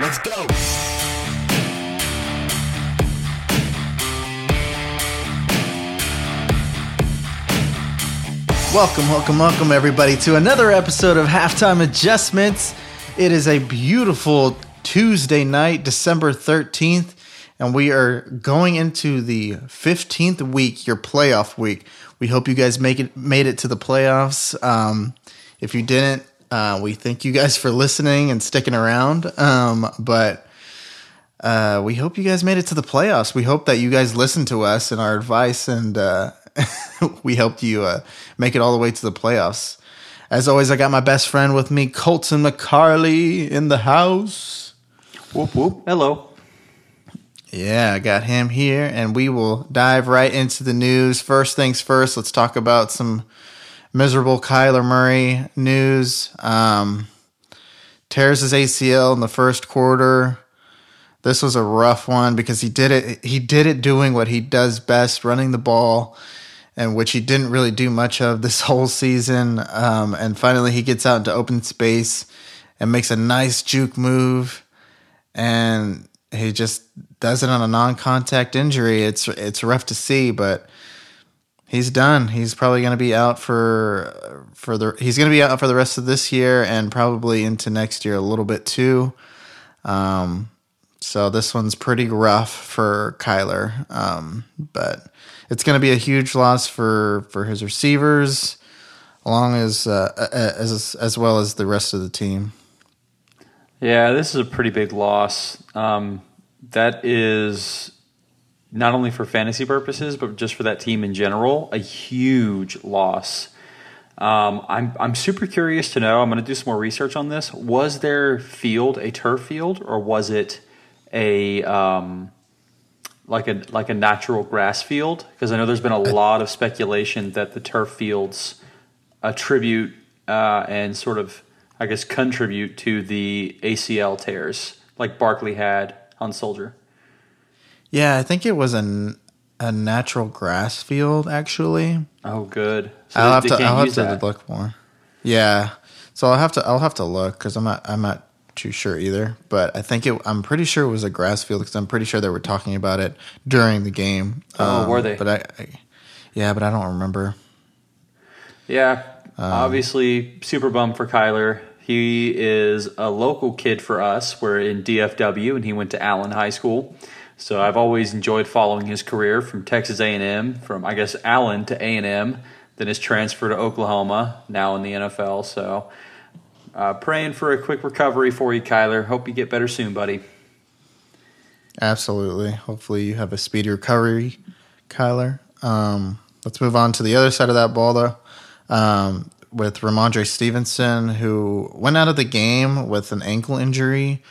Let's go. Welcome, welcome, welcome, everybody, to another episode of Halftime Adjustments. It is a beautiful Tuesday night, December 13th, and we are going into the 15th week, your playoff week. We hope you guys make it made it to the playoffs. Um, if you didn't, uh, we thank you guys for listening and sticking around. Um, but uh, we hope you guys made it to the playoffs. We hope that you guys listened to us and our advice, and uh, we helped you uh, make it all the way to the playoffs. As always, I got my best friend with me, Colton McCarley, in the house. Whoop whoop. Hello. Yeah, I got him here, and we will dive right into the news. First things first, let's talk about some miserable Kyler Murray news. Um, tears his ACL in the first quarter. This was a rough one because he did it. He did it doing what he does best, running the ball, and which he didn't really do much of this whole season. Um, and finally, he gets out into open space and makes a nice juke move, and he just does it on a non-contact injury. It's it's rough to see, but he's done. He's probably going to be out for for the he's going to be out for the rest of this year and probably into next year a little bit too. Um, so this one's pretty rough for Kyler, um, but it's going to be a huge loss for for his receivers, along as uh, as as well as the rest of the team. Yeah, this is a pretty big loss. Um, that is not only for fantasy purposes, but just for that team in general, a huge loss. Um, I'm I'm super curious to know. I'm going to do some more research on this. Was their field a turf field, or was it a um, like a like a natural grass field? Because I know there's been a lot of speculation that the turf fields attribute uh, and sort of I guess contribute to the ACL tears, like Barkley had on Soldier. Yeah, I think it was a, a natural grass field actually. Oh, good. So I'll have to I'll have to that. look more. Yeah, so I'll have to I'll have to look because I'm not I'm not too sure either. But I think it I'm pretty sure it was a grass field because I'm pretty sure they were talking about it during the game. Um, Oh, were they? But I, I yeah, but I don't remember. Yeah, Um, obviously, super bummed for Kyler. He is a local kid for us. We're in DFW, and he went to Allen High School. So I've always enjoyed following his career from Texas A&M, from I guess Allen to A&M, then his transfer to Oklahoma, now in the NFL. So uh, praying for a quick recovery for you, Kyler. Hope you get better soon, buddy. Absolutely. Hopefully you have a speedy recovery, Kyler. Um, let's move on to the other side of that ball, though, um, with Rhamondre Stevenson, who went out of the game with an ankle injury.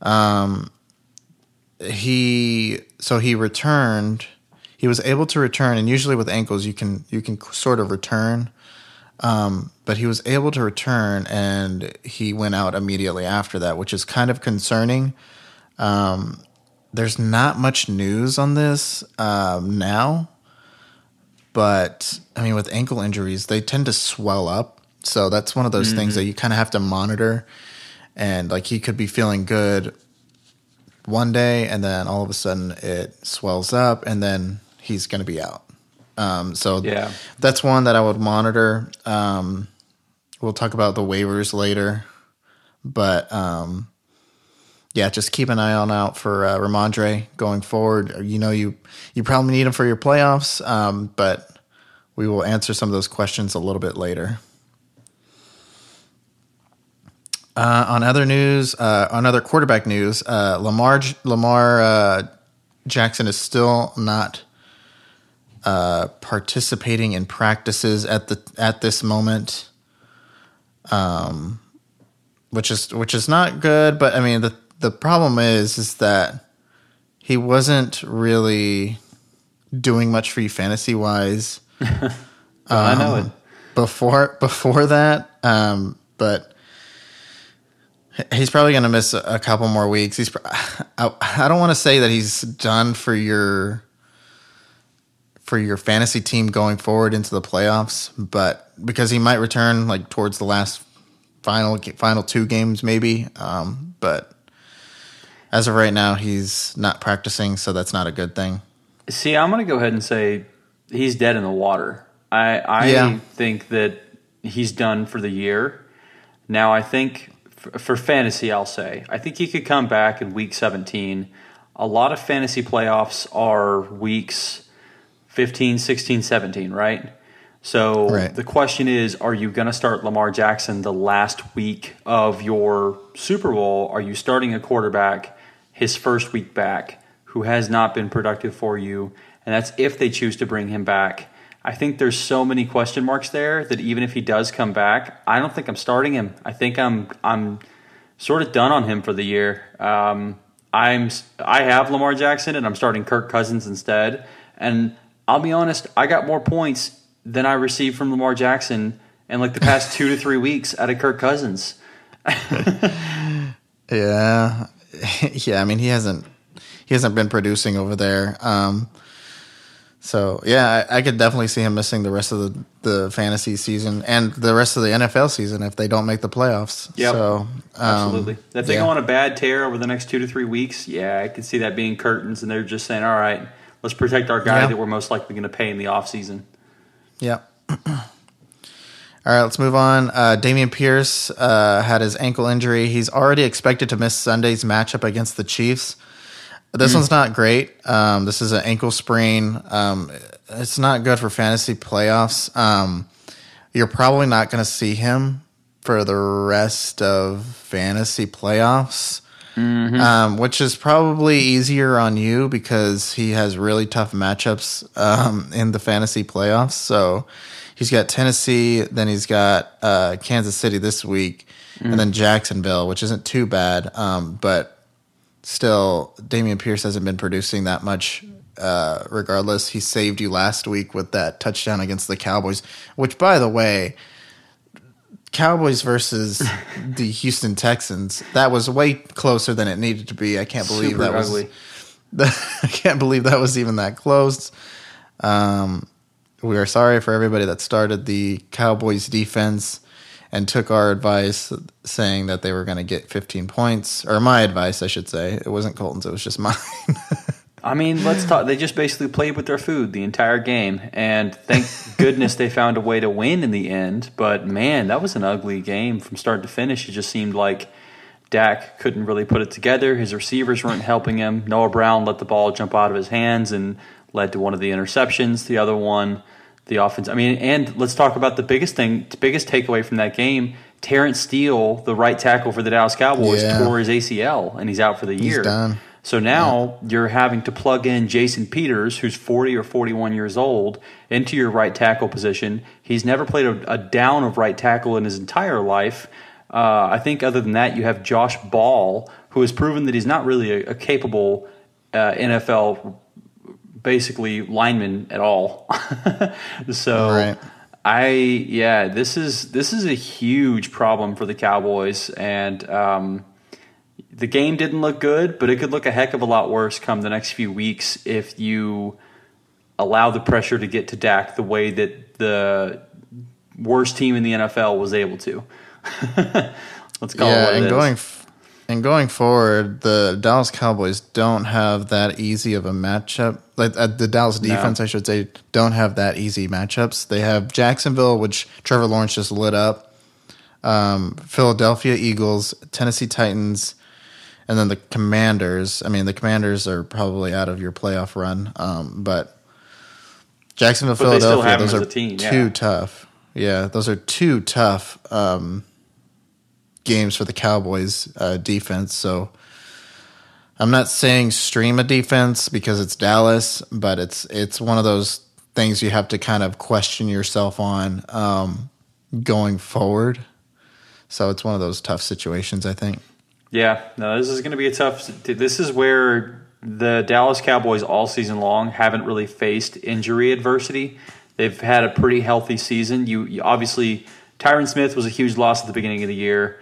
Um, he so he returned. He was able to return, and usually with ankles, you can you can sort of return. Um, but he was able to return, and he went out immediately after that, which is kind of concerning. Um, there's not much news on this um, now, but I mean, with ankle injuries, they tend to swell up. So that's one of those things that you kind of have to monitor. And like he could be feeling good one day, and then all of a sudden it swells up, and then he's going to be out. Um, so Yeah. that's one that I would monitor. Um, we'll talk about the waivers later, but um, yeah, just keep an eye on out for uh, Rhamondre going forward. You know, you you probably need him for your playoffs, um, but we will answer some of those questions a little bit later. Uh, on other news, uh, on other quarterback news, uh, Lamar Lamar uh, Jackson is still not uh, participating in practices at the at this moment, um, which is which is not good. But I mean, the the problem is is that he wasn't really doing much for you fantasy wise I know it. before before that. Um, but he's probably going to miss a, couple more weeks. He's I, I don't want to say that he's done for your for your fantasy team going forward into the playoffs, but because he might return like towards the last final final two games maybe. Um, but as of right now, he's not practicing, so that's not a good thing. See, I'm going to go ahead and say he's dead in the water. I I Yeah. think that he's done for the year. Now, I think for fantasy, I'll say I think he could come back in week 17. A lot of fantasy playoffs are weeks 15, 16, 17, right? So Right. the question is, are you going to start Lamar Jackson the last week of your Super Bowl? Are you starting a quarterback his first week back who has not been productive for you? And that's if they choose to bring him back. I think there's so many question marks there that even if he does come back, I don't think I'm starting him. I think I'm I'm sort of done on him for the year. Um, I'm I have Lamar Jackson and I'm starting Kirk Cousins instead. And I'll be honest, I got more points than I received from Lamar Jackson in like the past two to three weeks out of Kirk Cousins. Yeah, yeah. I mean, he hasn't he hasn't been producing over there. Um, so yeah, I, I could definitely see him missing the rest of the, the fantasy season and the rest of the NFL season if they don't make the playoffs. Yep. So um, Absolutely. If they yeah. go on a bad tear over the next two to three weeks, yeah, I could see that being curtains and they're just saying, all right, let's protect our guy Yeah. that we're most likely going to pay in the offseason. Yep. All right, let's move on. Uh, Dameon Pierce uh, had his ankle injury. He's already expected to miss Sunday's matchup against the Chiefs. This one's not great. Um, this is an ankle sprain. Um, it's not good for fantasy playoffs. Um, you're probably not going to see him for the rest of fantasy playoffs, um, which is probably easier on you because he has really tough matchups um, in the fantasy playoffs. So he's got Tennessee, then he's got uh, Kansas City this week, and then Jacksonville, which isn't too bad. Um, but still, Dameon Pierce hasn't been producing that much. Uh, regardless, he saved you last week with that touchdown against the Cowboys, which, by the way, Cowboys versus the Houston Texans, that was way closer than it needed to be. I can't believe Super that ugly. was. I can't believe that was even that close. Um, we are sorry for everybody that started the Cowboys defense and took our advice saying that they were going to get 15 points, or my advice, I should say. It wasn't Colton's, it was just mine. I mean, let's talk. They just basically played with their food the entire game, and thank goodness they found a way to win in the end. But man, that was an ugly game from start to finish. It just seemed like Dak couldn't really put it together. His receivers weren't helping him. Noah Brown let the ball jump out of his hands and led to one of the interceptions. The other one, the offense. I mean, and let's talk about the biggest thing, the biggest takeaway from that game. Terence Steele, the right tackle for the Dallas Cowboys, Yeah. tore his ACL and he's out for the year. done. So now you're having to plug in Jason Peters, who's 40 or 41 years old, into your right tackle position. He's never played a, a down of right tackle in his entire life. Uh, I think, other than that, you have Josh Ball, who has proven that he's not really a, a capable uh, NFL, basically lineman at all. so. Right. I yeah, this is this is a huge problem for the Cowboys, and um, the game didn't look good, but it could look a heck of a lot worse come the next few weeks if you allow the pressure to get to Dak the way that the worst team in the NFL was able to. Let's call it yeah, what it and is. going and going forward, the Dallas Cowboys don't have that easy of a matchup. Like uh, the Dallas defense, I should say, don't have that easy matchups. They have Jacksonville, which Trevor Lawrence just lit up. Um, Philadelphia Eagles, Tennessee Titans, and then the Commanders. I mean, the Commanders are probably out of your playoff run, um, but Jacksonville, But Philadelphia, those are team, yeah. too tough. Yeah, those are two tough um, games for the Cowboys uh, defense. So I'm not saying stream a defense because it's Dallas, but it's it's one of those things you have to kind of question yourself on um, going forward. So it's one of those tough situations, I think. Yeah, no, this is going to be a tough. This is where the Dallas Cowboys all season long haven't really faced injury adversity. They've had a pretty healthy season. You, you obviously Tyron Smith was a huge loss at the beginning of the year,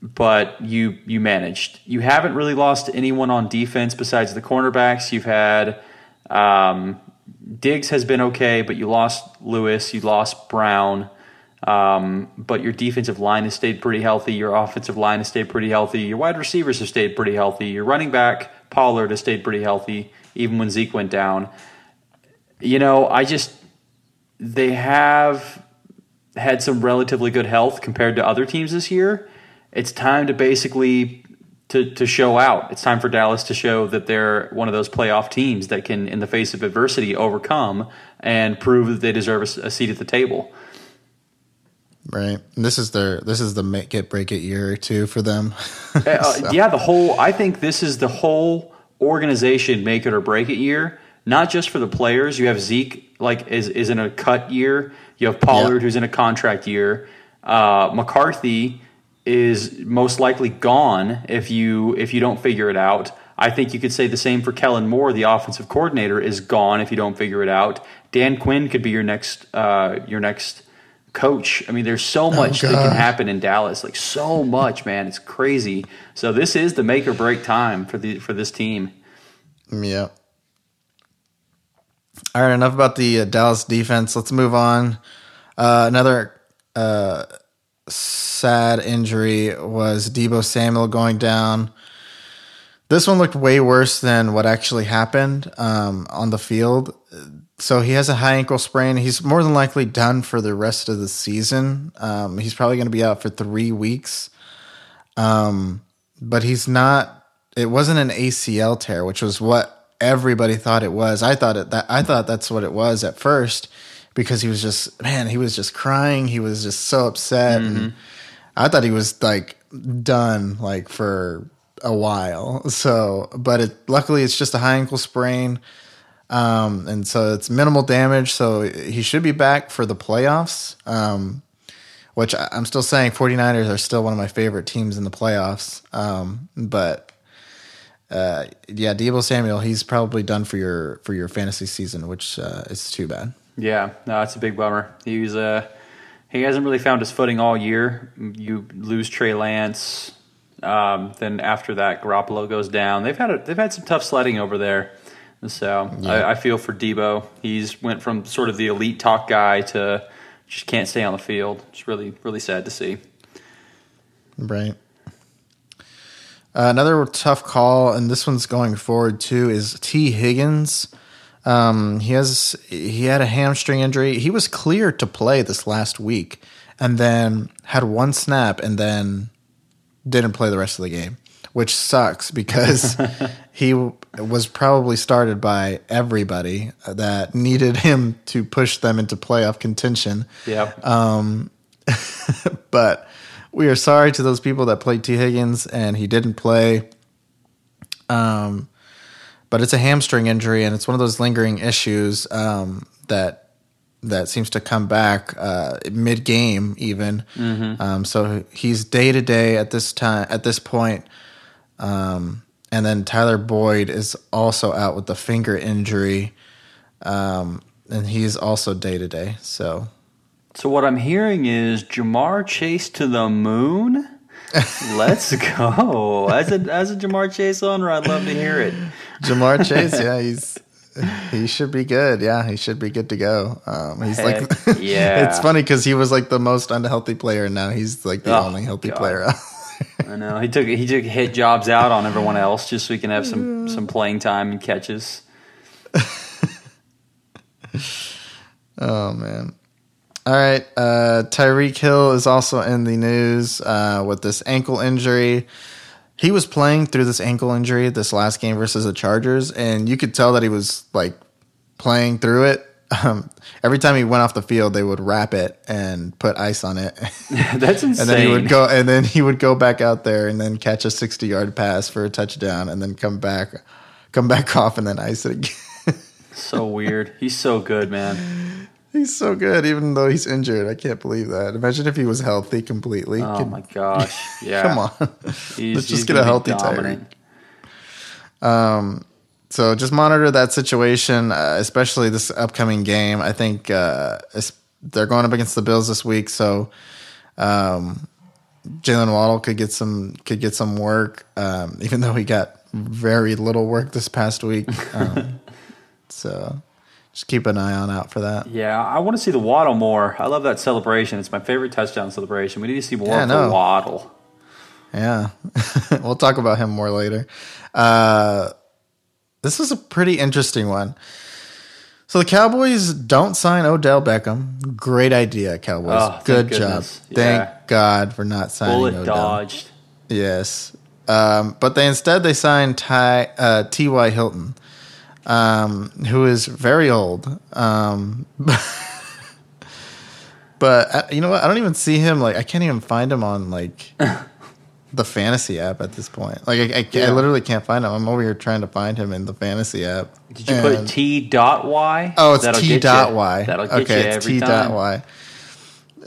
but you you managed. You haven't really lost anyone on defense besides the cornerbacks. You've had um, Diggs has been okay, but you lost Lewis, you lost Brown. Um, but your defensive line has stayed pretty healthy. Your offensive line has stayed pretty healthy. Your wide receivers have stayed pretty healthy. Your running back, Pollard, has stayed pretty healthy, even when Zeke went down. You know, I just, they have had some relatively good health compared to other teams this year. It's time to basically to, to show out. It's time for Dallas to show that they're one of those playoff teams that can, in the face of adversity, overcome and prove that they deserve a, a seat at the table. Right. And this is their this is the make it break it year too for them. uh. Yeah, the whole I think this is the whole organization make it or break it year. Not just for the players. You have Zeke like is is in a cut year. You have Pollard who's in a contract year. Uh, McCarthy is most likely gone if you if you don't figure it out. I think you could say the same for Kellen Moore, the offensive coordinator, is gone if you don't figure it out. Dan Quinn could be your next uh, your next coach. I mean, there's so oh, much oh, that can happen in Dallas. Like so much, man. It's crazy. So this is the make or break time for the for this team. Yeah. All right, enough about the uh, Dallas defense. Let's move on. Uh, another uh, sad injury was Deebo Samuel going down. This one looked way worse than what actually happened um, on the field so he has a high ankle sprain. He's more than likely done for the rest of the season. Um, he's probably going to be out for three weeks. Um, but he's not. It wasn't an ACL tear, which was what everybody thought it was. I thought it that I thought that's what it was at first because he was just man, he was just crying. He was just so upset, mm-hmm. and I thought he was like done like for a while. So, but it luckily it's just a high ankle sprain. Um, and so it's minimal damage. So he should be back for the playoffs. Um, which I'm still saying 49ers are still one of my favorite teams in the playoffs. Um, but uh, yeah, Deebo Samuel, he's probably done for your for your fantasy season, which uh, is too bad. Yeah, no, it's a big bummer. He was uh, he hasn't really found his footing all year. You lose Trey Lance, um, then after that, Garoppolo goes down. They've had a, they've had some tough sledding over there. So yeah. I, I, feel for Deebo. He's went from sort of the elite talk guy to just can't stay on the field. It's really really sad to see. Right. Uh, another tough call, and this one's going forward too, is Tee Higgins. Um, he has he had a hamstring injury. He was cleared to play this last week, and then had one snap, and then didn't play the rest of the game which sucks because he was probably started by everybody that needed him to push them into playoff contention. Yeah. Um, but we are sorry to those people that played Tee Higgins and he didn't play. Um, but it's a hamstring injury and it's one of those lingering issues um, that that seems to come back uh, mid game even. Mm-hmm. Um, so he's day to day at this time at this point um, and then Tyler Boyd is also out with the finger injury. Um, and he's also day to day. So, so what I'm hearing is Ja'Marr Chase to the moon. Let's go. As a as a Ja'Marr Chase owner, I'd love to hear it. Ja'Marr Chase, yeah, he's he should be good. Yeah, he should be good to go. Um, he's Heck like, yeah. it's funny because he was like the most unhealthy player, and now he's like the oh, only healthy God. player out. I know he took he took hit jobs out on everyone else just so he can have some some playing time and catches. oh man. All right, uh, Tyreek Hill is also in the news uh, with this ankle injury. He was playing through this ankle injury this last game versus the Chargers, and you could tell that he was like playing through it um, every time he went off the field, they would wrap it and put ice on it. That's insane. and then he would go, and then he would go back out there and then catch a sixty-yard pass for a touchdown, and then come back, come back off, and then ice it again. so weird. He's so good, man. He's so good, even though he's injured. I can't believe that. Imagine if he was healthy completely. Oh Could, my gosh! Yeah, come on. He's, Let's just get a healthy Tyreek. Um, so just monitor that situation, uh, especially this upcoming game. I think uh, they're going up against the Bills this week, so um, Jaylen Waddle could get some could get some work, um, even though he got very little work this past week. Um, so just keep an eye on out for that. Yeah, I want to see the Waddle more. I love that celebration. It's my favorite touchdown celebration. We need to see more Yeah, of the. Waddle. Yeah, we'll talk about him more later. Uh, this is a pretty interesting one. So the Cowboys don't sign Odell Beckham. Great idea, Cowboys. Oh, Good job. goodness. Thank God for not signing Bullet Odell. dodged. Yes. Um, but they instead they signed Ty, uh, T.Y. Hilton, um, who is very old. Um, but uh, you know what? I don't even see him. Like I can't even find him on like the fantasy app at this point. Like I, I, ca- I literally can't find him. I'm over here trying to find him in the fantasy app. Did you And- put T dot Y? Oh, it's That'll T dot. Y. That'll get okay, you it's T time. dot Y.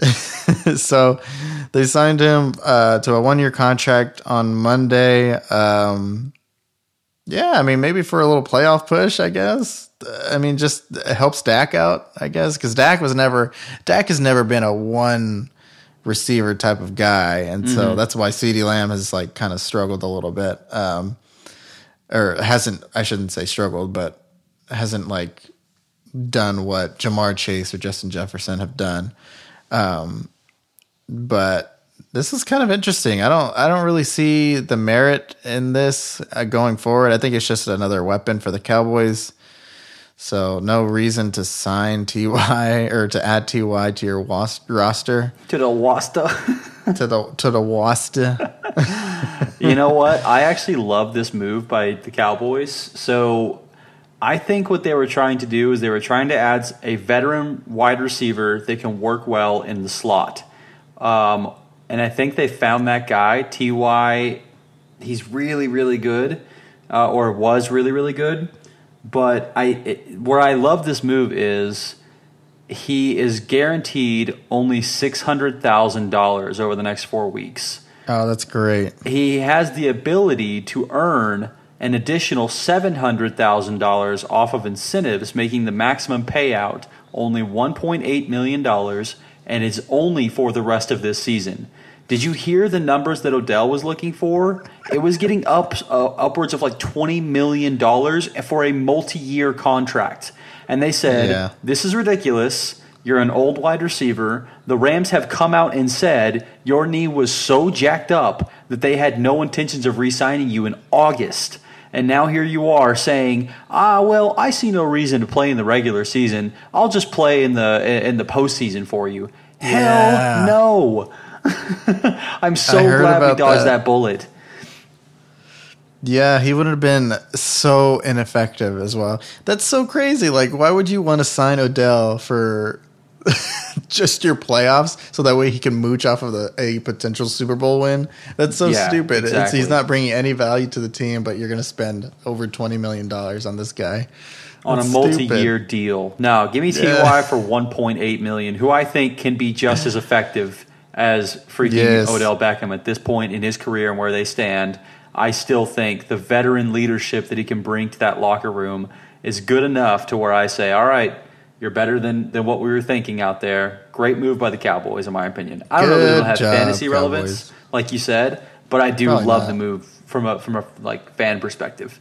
so they signed him uh, to a one year contract on Monday. Um, yeah, I mean maybe for a little playoff push, I guess. I mean, just helps Dak out, I guess, because Dak was never Dak has never been a one receiver type of guy, and Mm-hmm. so that's why CeeDee Lamb has like kind of struggled a little bit, um, or hasn't. I shouldn't say struggled, but hasn't like done what Ja'Marr Chase or Justin Jefferson have done. Um, but this is kind of interesting. I don't I don't really see the merit in this uh, going forward. I think it's just another weapon for the Cowboys. So no reason to sign Ty or to add Ty to your was- roster To the Wasta. to the to the Wasta. you know what? I actually love this move by the Cowboys. So I think what they were trying to do is they were trying to add a veteran wide receiver that can work well in the slot. Um, and I think they found that guy, Ty. He's really, really good, uh, or was really, really good. But I, it, where I love this move is he is guaranteed only six hundred thousand dollars over the next four weeks Oh, that's great. he has the ability to earn an additional $700,000 off of incentives, making the maximum payout only $1.8 million and is only for the rest of this season. Did you hear the numbers that Odell was looking for? It was getting up uh, upwards of like $20 million for a multi-year contract. And they said, Yeah. this is ridiculous. You're an old wide receiver. The Rams have come out and said your knee was so jacked up that they had no intentions of re signing you in August. And now here you are saying, ah, well, I see no reason to play in the regular season. I'll just play in the in the postseason for you. Yeah. Hell no. I'm so glad we dodged that. that bullet. Yeah, he would have been so ineffective as well. That's so crazy. Like, why would you want to sign Odell for just your playoffs so that way he can mooch off of the a potential Super Bowl win? That's so Yeah, stupid. Exactly. he's not bringing any value to the team, but you're going to spend over twenty million dollars on this guy on a multi-year stupid. deal. No, give me Ty Yeah. for 1.8 million, who I think can be just as effective as freaking Yes. Odell Beckham at this point in his career and where they stand. I still think the veteran leadership that he can bring to that locker room is good enough to where I say, all right, you're better than, than what we were thinking out there. Great move by the Cowboys, in my opinion. I don't know if Good it'll have job, fantasy Cowboys. relevance, like you said, but I do Probably love not. the move from a from a like fan perspective.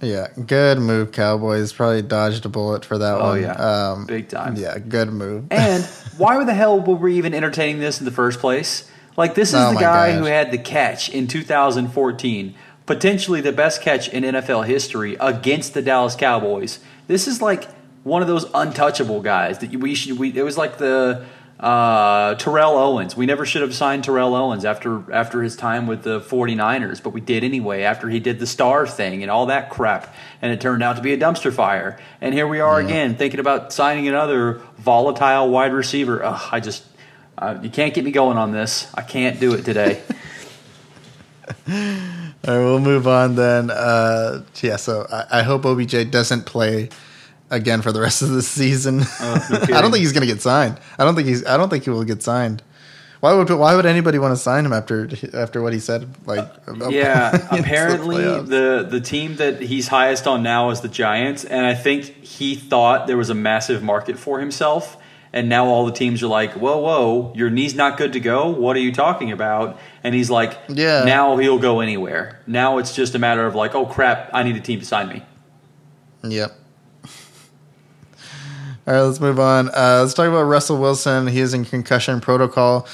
Yeah, good move, Cowboys. Probably dodged a bullet for that Oh, one. yeah. um, Big time. Yeah, good move. And why the hell were we even entertaining this in the first place? Like this is Oh the guy gosh. who had the catch in 2014, potentially the best catch in NFL history against the Dallas Cowboys. This is like one of those untouchable guys that we should. We, it was like the uh, Terrell Owens. We never should have signed Terrell Owens after after his time with the 49ers, but we did anyway after he did the star thing and all that crap, and it turned out to be a dumpster fire. And here we are again thinking about signing another volatile wide receiver. Ugh, I just uh, you can't get me going on this. I can't do it today. All right, we'll move on then. Uh, yeah, so I, I hope OBJ doesn't play again for the rest of the season. Oh, no I don't think he's going to get signed. I don't think he's. I don't think he will get signed. Why would Why would anybody want to sign him after after what he said? Like, uh, about yeah, apparently playoffs? the the team that he's highest on now is the Giants, and I think he thought there was a massive market for himself. And now all the teams are like, "Whoa, whoa, your knee's not good to go. What are you talking about?" And he's like, Yeah. Now he'll go anywhere. Now it's just a matter of like, "Oh crap, I need a team to sign me." Yep. All right, let's move on. Uh, let's talk about Russell Wilson. He is in concussion protocol.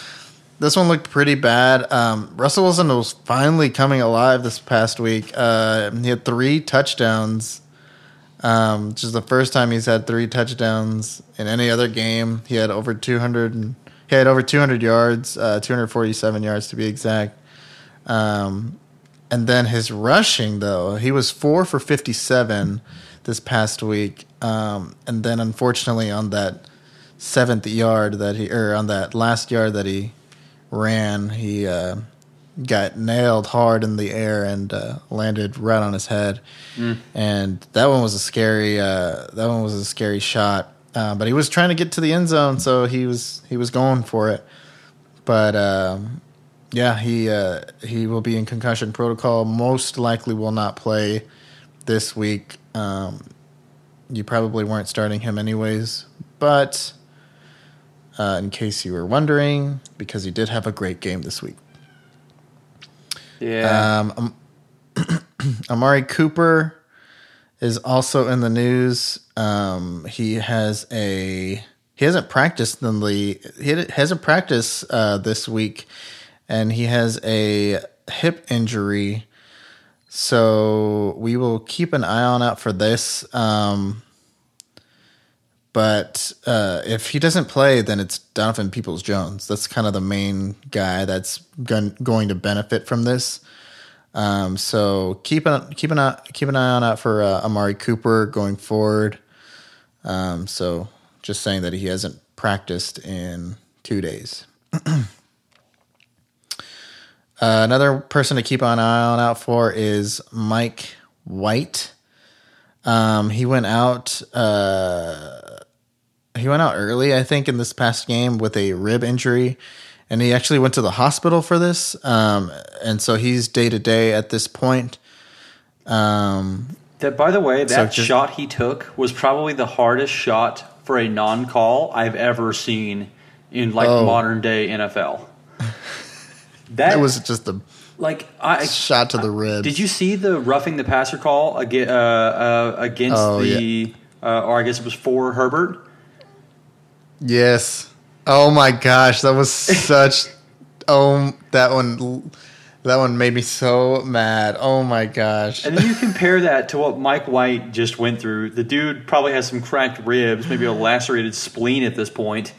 This one looked pretty bad. Um, Russell Wilson was finally coming alive this past week. Uh, he had three touchdowns, um, which is the first time he's had three touchdowns in any other game. He had over 200. He had over 200 yards, uh, 247 yards to be exact. Um, and then his rushing, though, he was four for 57 this past week. Um, and then unfortunately on that seventh yard that he, or on that last yard that he ran, he uh, got nailed hard in the air and uh, landed right on his head. Mm. And that one was a scary, uh, that one was a scary shot. Uh, but he was trying to get to the end zone, so he was he was going for it. But um, yeah, he uh, he will be in concussion protocol. Most likely will not play this week. Um, you probably weren't starting him anyways, but uh, in case you were wondering, because he did have a great game this week. Yeah. Um, Amari Cooper is also in the news. Um, he has a he hasn't practiced in the he hasn't practiced uh, this week, and he has a hip injury so we will keep an eye on out for this. Um, but uh, if he doesn't play, then it's Donovan Peoples Jones. That's kind of the main guy that's going, going to benefit from this. Um, so keep an keep an eye, keep an eye on out for uh, Amari Cooper going forward. Um, so just saying that he hasn't practiced in two days. Uh, another person to keep an eye on out for is Mike White. Um, he went out. Uh, he went out early, I think, in this past game with a rib injury, and he actually went to the hospital for this. Um, and so he's day to day at this point. Um, that, by the way, that so just, shot he took was probably the hardest shot for a non-call I've ever seen in like oh. modern day NFL. That was just a like I shot to the ribs. Did you see the roughing the passer call against, uh, uh, against oh, the, yeah. uh, or I guess it was for Herbert? Yes. Oh my gosh, that was such. oh, that one. That one made me so mad. Oh my gosh. And then you compare that to what Mike White just went through. The dude probably has some cracked ribs, maybe a lacerated spleen at this point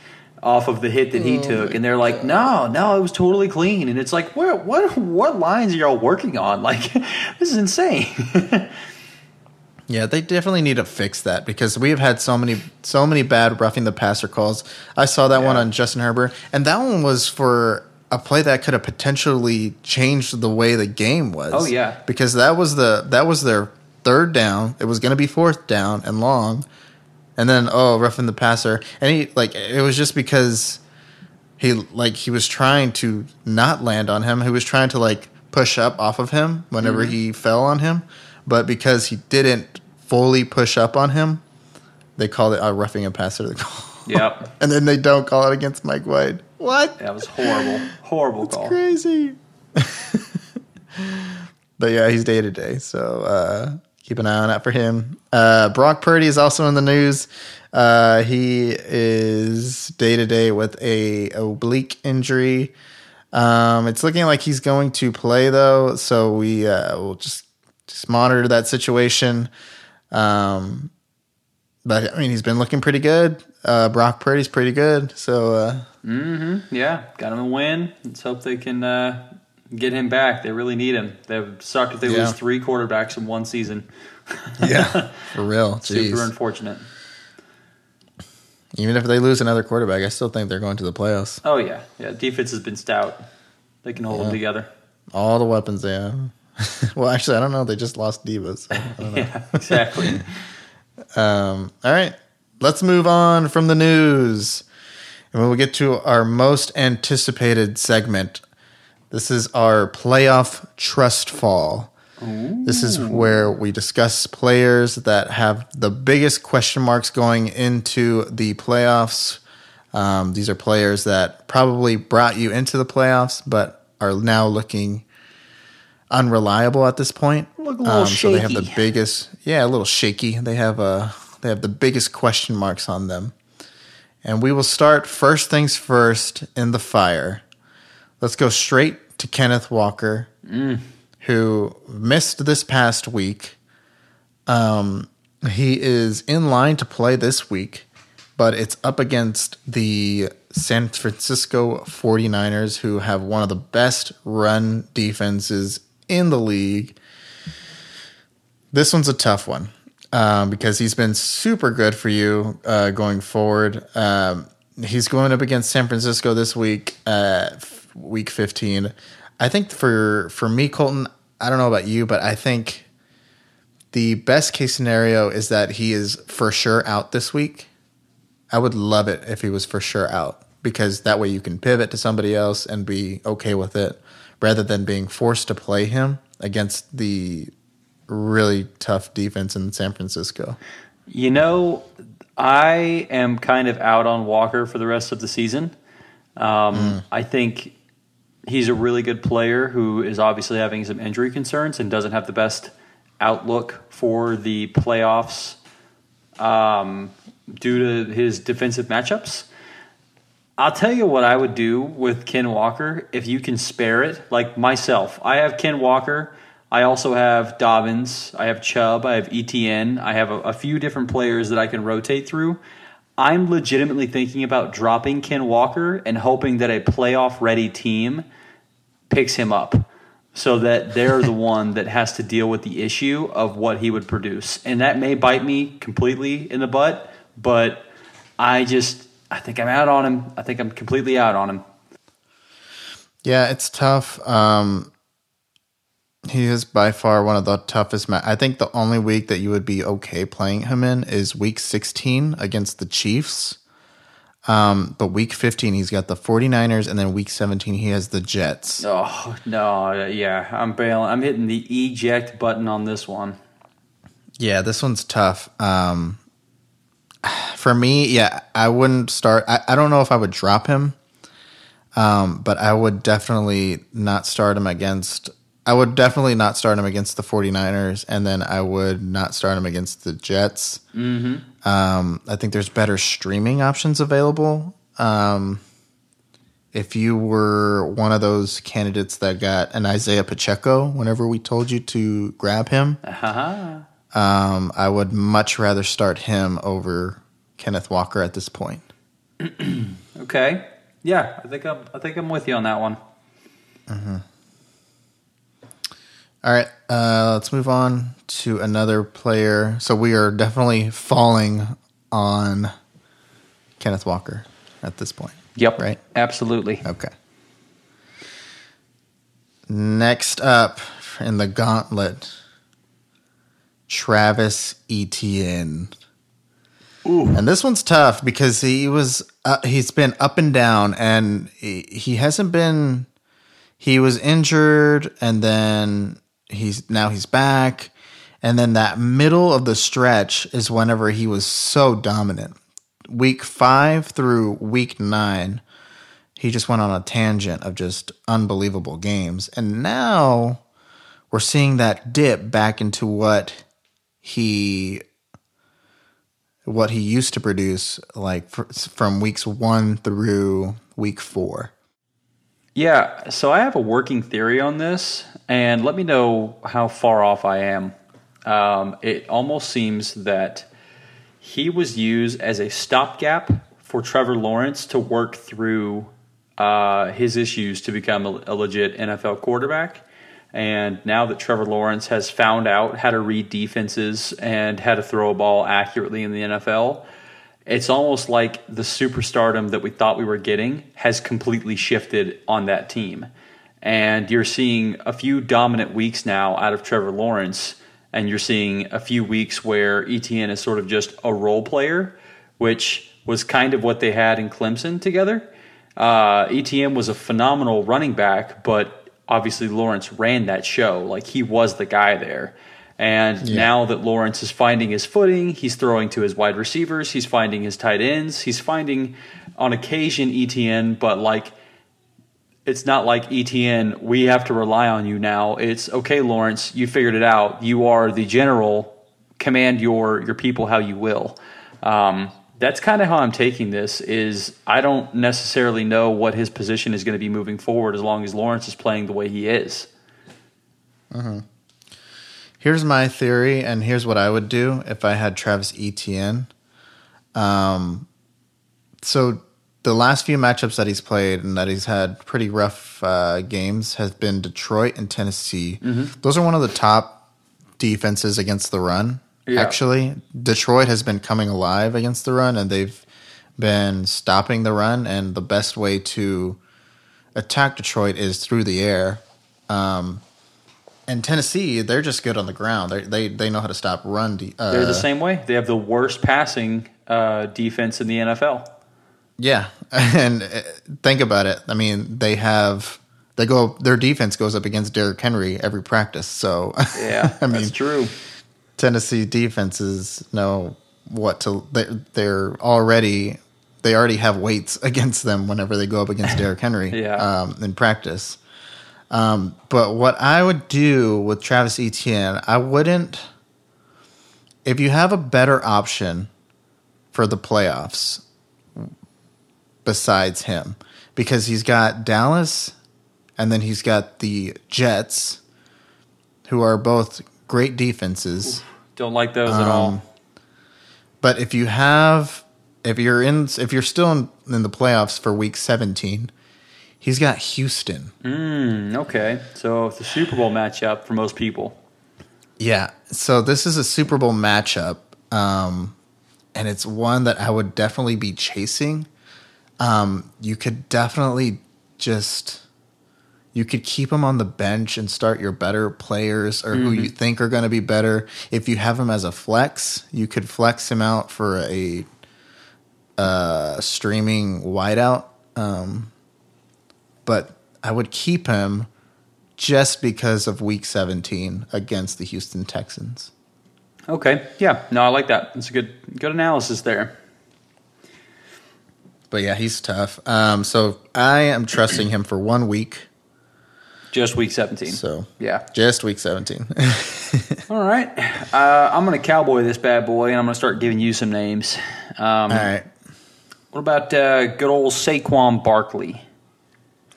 off of the hit that he oh took, and they're like, "No, no, it was totally clean." And it's like, "What, what, what lines are y'all working on? Like, this is insane." yeah, they definitely need to fix that because we have had so many, so many bad roughing the passer calls. I saw that yeah. one on Justin Herbert, and that one was for a play that could have potentially changed the way the game was. Oh yeah, because that was the that was their third down. It was going to be fourth down and long and then oh roughing the passer. And he like it was just because he like he was trying to not land on him. He was trying to like push up off of him whenever mm-hmm. he fell on him. But because he didn't fully push up on him they called it a roughing a passer call. yep. And then they don't call it against mike white. What? That was horrible. Horrible That's call. crazy. But yeah he's day to day. So uh keep an eye on that for him. Uh, Brock Purdy is also in the news. Uh, he is day to day with a oblique injury. Um, it's looking like he's going to play though, so we uh, will just just monitor that situation. Um, but I mean, he's been looking pretty good. Uh, Brock Purdy's pretty good, so. Uh, mm-hmm. Yeah, got him a win. Let's hope they can uh, get him back. They really need him. They would suck if they yeah. lose three quarterbacks in one season. yeah, for real. Jeez. Super unfortunate. Even if they lose another quarterback, I still think they're going to the playoffs. Oh yeah, yeah. Defense has been stout. They can hold yeah. them together. All the weapons they have. well, actually, I don't know. They just lost Divas. So yeah, exactly. um, all right, let's move on from the news, and when we get to our most anticipated segment this is our playoff trust fall. Ooh. This is where we discuss players that have the biggest question marks going into the playoffs. Um, these are players that probably brought you into the playoffs, but are now looking unreliable at this point. Look a little um, shaky. So they have the biggest, yeah, a little shaky. They have a they have the biggest question marks on them. And we will start first things first in the fire. Let's go straight to Kenneth Walker, who missed this past week. Um, he is in line to play this week, but it's up against the San Francisco 49ers, who have one of the best run defenses in the league. This one's a tough one um, because he's been super good for you uh, going forward. Um, he's going up against San Francisco this week, uh, week 15. I think for for me, Colton, I don't know about you, but I think the best case scenario is that he is for sure out this week. I would love it if he was for sure out because that way you can pivot to somebody else and be okay with it rather than being forced to play him against the really tough defense in San Francisco. You know, I am kind of out on Walker for the rest of the season. Um, I think he's a really good player who is obviously having some injury concerns and doesn't have the best outlook for the playoffs um, due to his defensive matchups. I'll tell you what I would do with Ken Walker if you can spare it. Like myself, I have Ken Walker. I also have Dobbins. I have Chubb. I have ETN. I have a, a few different players that I can rotate through. I'm legitimately thinking about dropping Ken Walker and hoping that a playoff ready team picks him up so that they're the one that has to deal with the issue of what he would produce. And that may bite me completely in the butt, but I just I think I'm out on him. I think I'm completely out on him. Yeah, it's tough. Um, he is by far one of the toughest. Ma- I think the only week that you would be okay playing him in is week 16 against the Chiefs. Um, but week 15, he's got the 49ers, and then week 17, he has the Jets. Oh no, yeah, I'm bailing. I'm hitting the eject button on this one. Yeah, this one's tough. Um, for me, yeah, I wouldn't start. I, I don't know if I would drop him, um, but I would definitely not start him against. I would definitely not start him against the 49ers, and then I would not start him against the Jets. Mm-hmm. Um, I think there's better streaming options available. Um, if you were one of those candidates that got an Isaiah Pacheco whenever we told you to grab him, Haha. um, I would much rather start him over Kenneth Walker at this point. Okay. Yeah, I think I'm. I think I'm with you on that one. All right, uh, let's move on to another player. So we are definitely falling on Kenneth Walker at this point. Yep. Right. Absolutely. Okay. Next up in the gauntlet, Travis Etienne. Ooh. And this one's tough because he was uh, he's been up and down, and he, he hasn't been. He was injured, and then he's now he's back, and then that middle of the stretch is whenever he was so dominant. Week five through week nine, he just went on a tangent of just unbelievable games, and now we're seeing that dip back into what he what he used to produce like fr- from weeks 1 through week 4. Yeah, so I have a working theory on this, and let me know how far off I am. Um, it almost seems that he was used as a stopgap for Trevor Lawrence to work through uh, his issues to become a, a legit NFL quarterback. And now that Trevor Lawrence has found out how to read defenses and how to throw a ball accurately in the NFL, it's almost like the superstardom that we thought we were getting has completely shifted on that team. And you're seeing a few dominant weeks now out of Trevor Lawrence, and you're seeing a few weeks where ETN is sort of just a role player, which was kind of what they had in Clemson together. Uh, ETN was a phenomenal running back, but obviously Lawrence ran that show. Like he was the guy there. And now that Lawrence is finding his footing, he's throwing to his wide receivers, he's finding his tight ends, he's finding on occasion ETN, but like it's not like ETN, we have to rely on you now. It's okay, Lawrence, you figured it out. You are the general command your your people how you will. Um, that's kind of how I'm taking this. Is I don't necessarily know what his position is going to be moving forward as long as Lawrence is playing the way he is. Here's my theory, and here's what I would do if I had Travis Etienne. Um, so the last few matchups that he's played and that he's had pretty rough uh, games has been Detroit and Tennessee. Those are one of the top defenses against the run. Yeah. Actually, Detroit has been coming alive against the run, and they've been stopping the run. And the best way to attack Detroit is through the air. Um, and Tennessee, they're just good on the ground. They they they know how to stop run. De- uh, They're the same way. They have the worst passing uh, defense in the NFL. Yeah, and uh, think about it. I mean, they have they go their defense goes up against Derrick Henry every practice. So Yeah, I mean, that's true. Tennessee defenses know what to. They're, they're already they already have weights against them whenever they go up against Derrick Henry. Yeah. um, in practice. Um, but what I would do with Travis Etienne, I wouldn't. If you have a better option for the playoffs besides him, because he's got Dallas, and then he's got the Jets, who are both great defenses. Don't like those at all. Um, But if you have, if you're in, if you're still in, in the playoffs for Week 17, he's got Houston. Mm, okay, so it's a Super Bowl matchup for most people. Yeah. So this is a Super Bowl matchup, um, and it's one that I would definitely be chasing. Um, you could definitely just you could keep him on the bench and start your better players or who you think are going to be better. If you have him as a flex, you could flex him out for a uh, streaming wideout. Um, but I would keep him just because of Week 17 against the Houston Texans. Okay, yeah, no, I like that. It's a good good analysis there. But yeah, he's tough. Um, so I am trusting him for one week. Just week seventeen. So yeah. just week 17. All right, uh, I'm gonna cowboy this bad boy, and I'm gonna start giving you some names. Um, All right. What about uh, good old Saquon Barkley?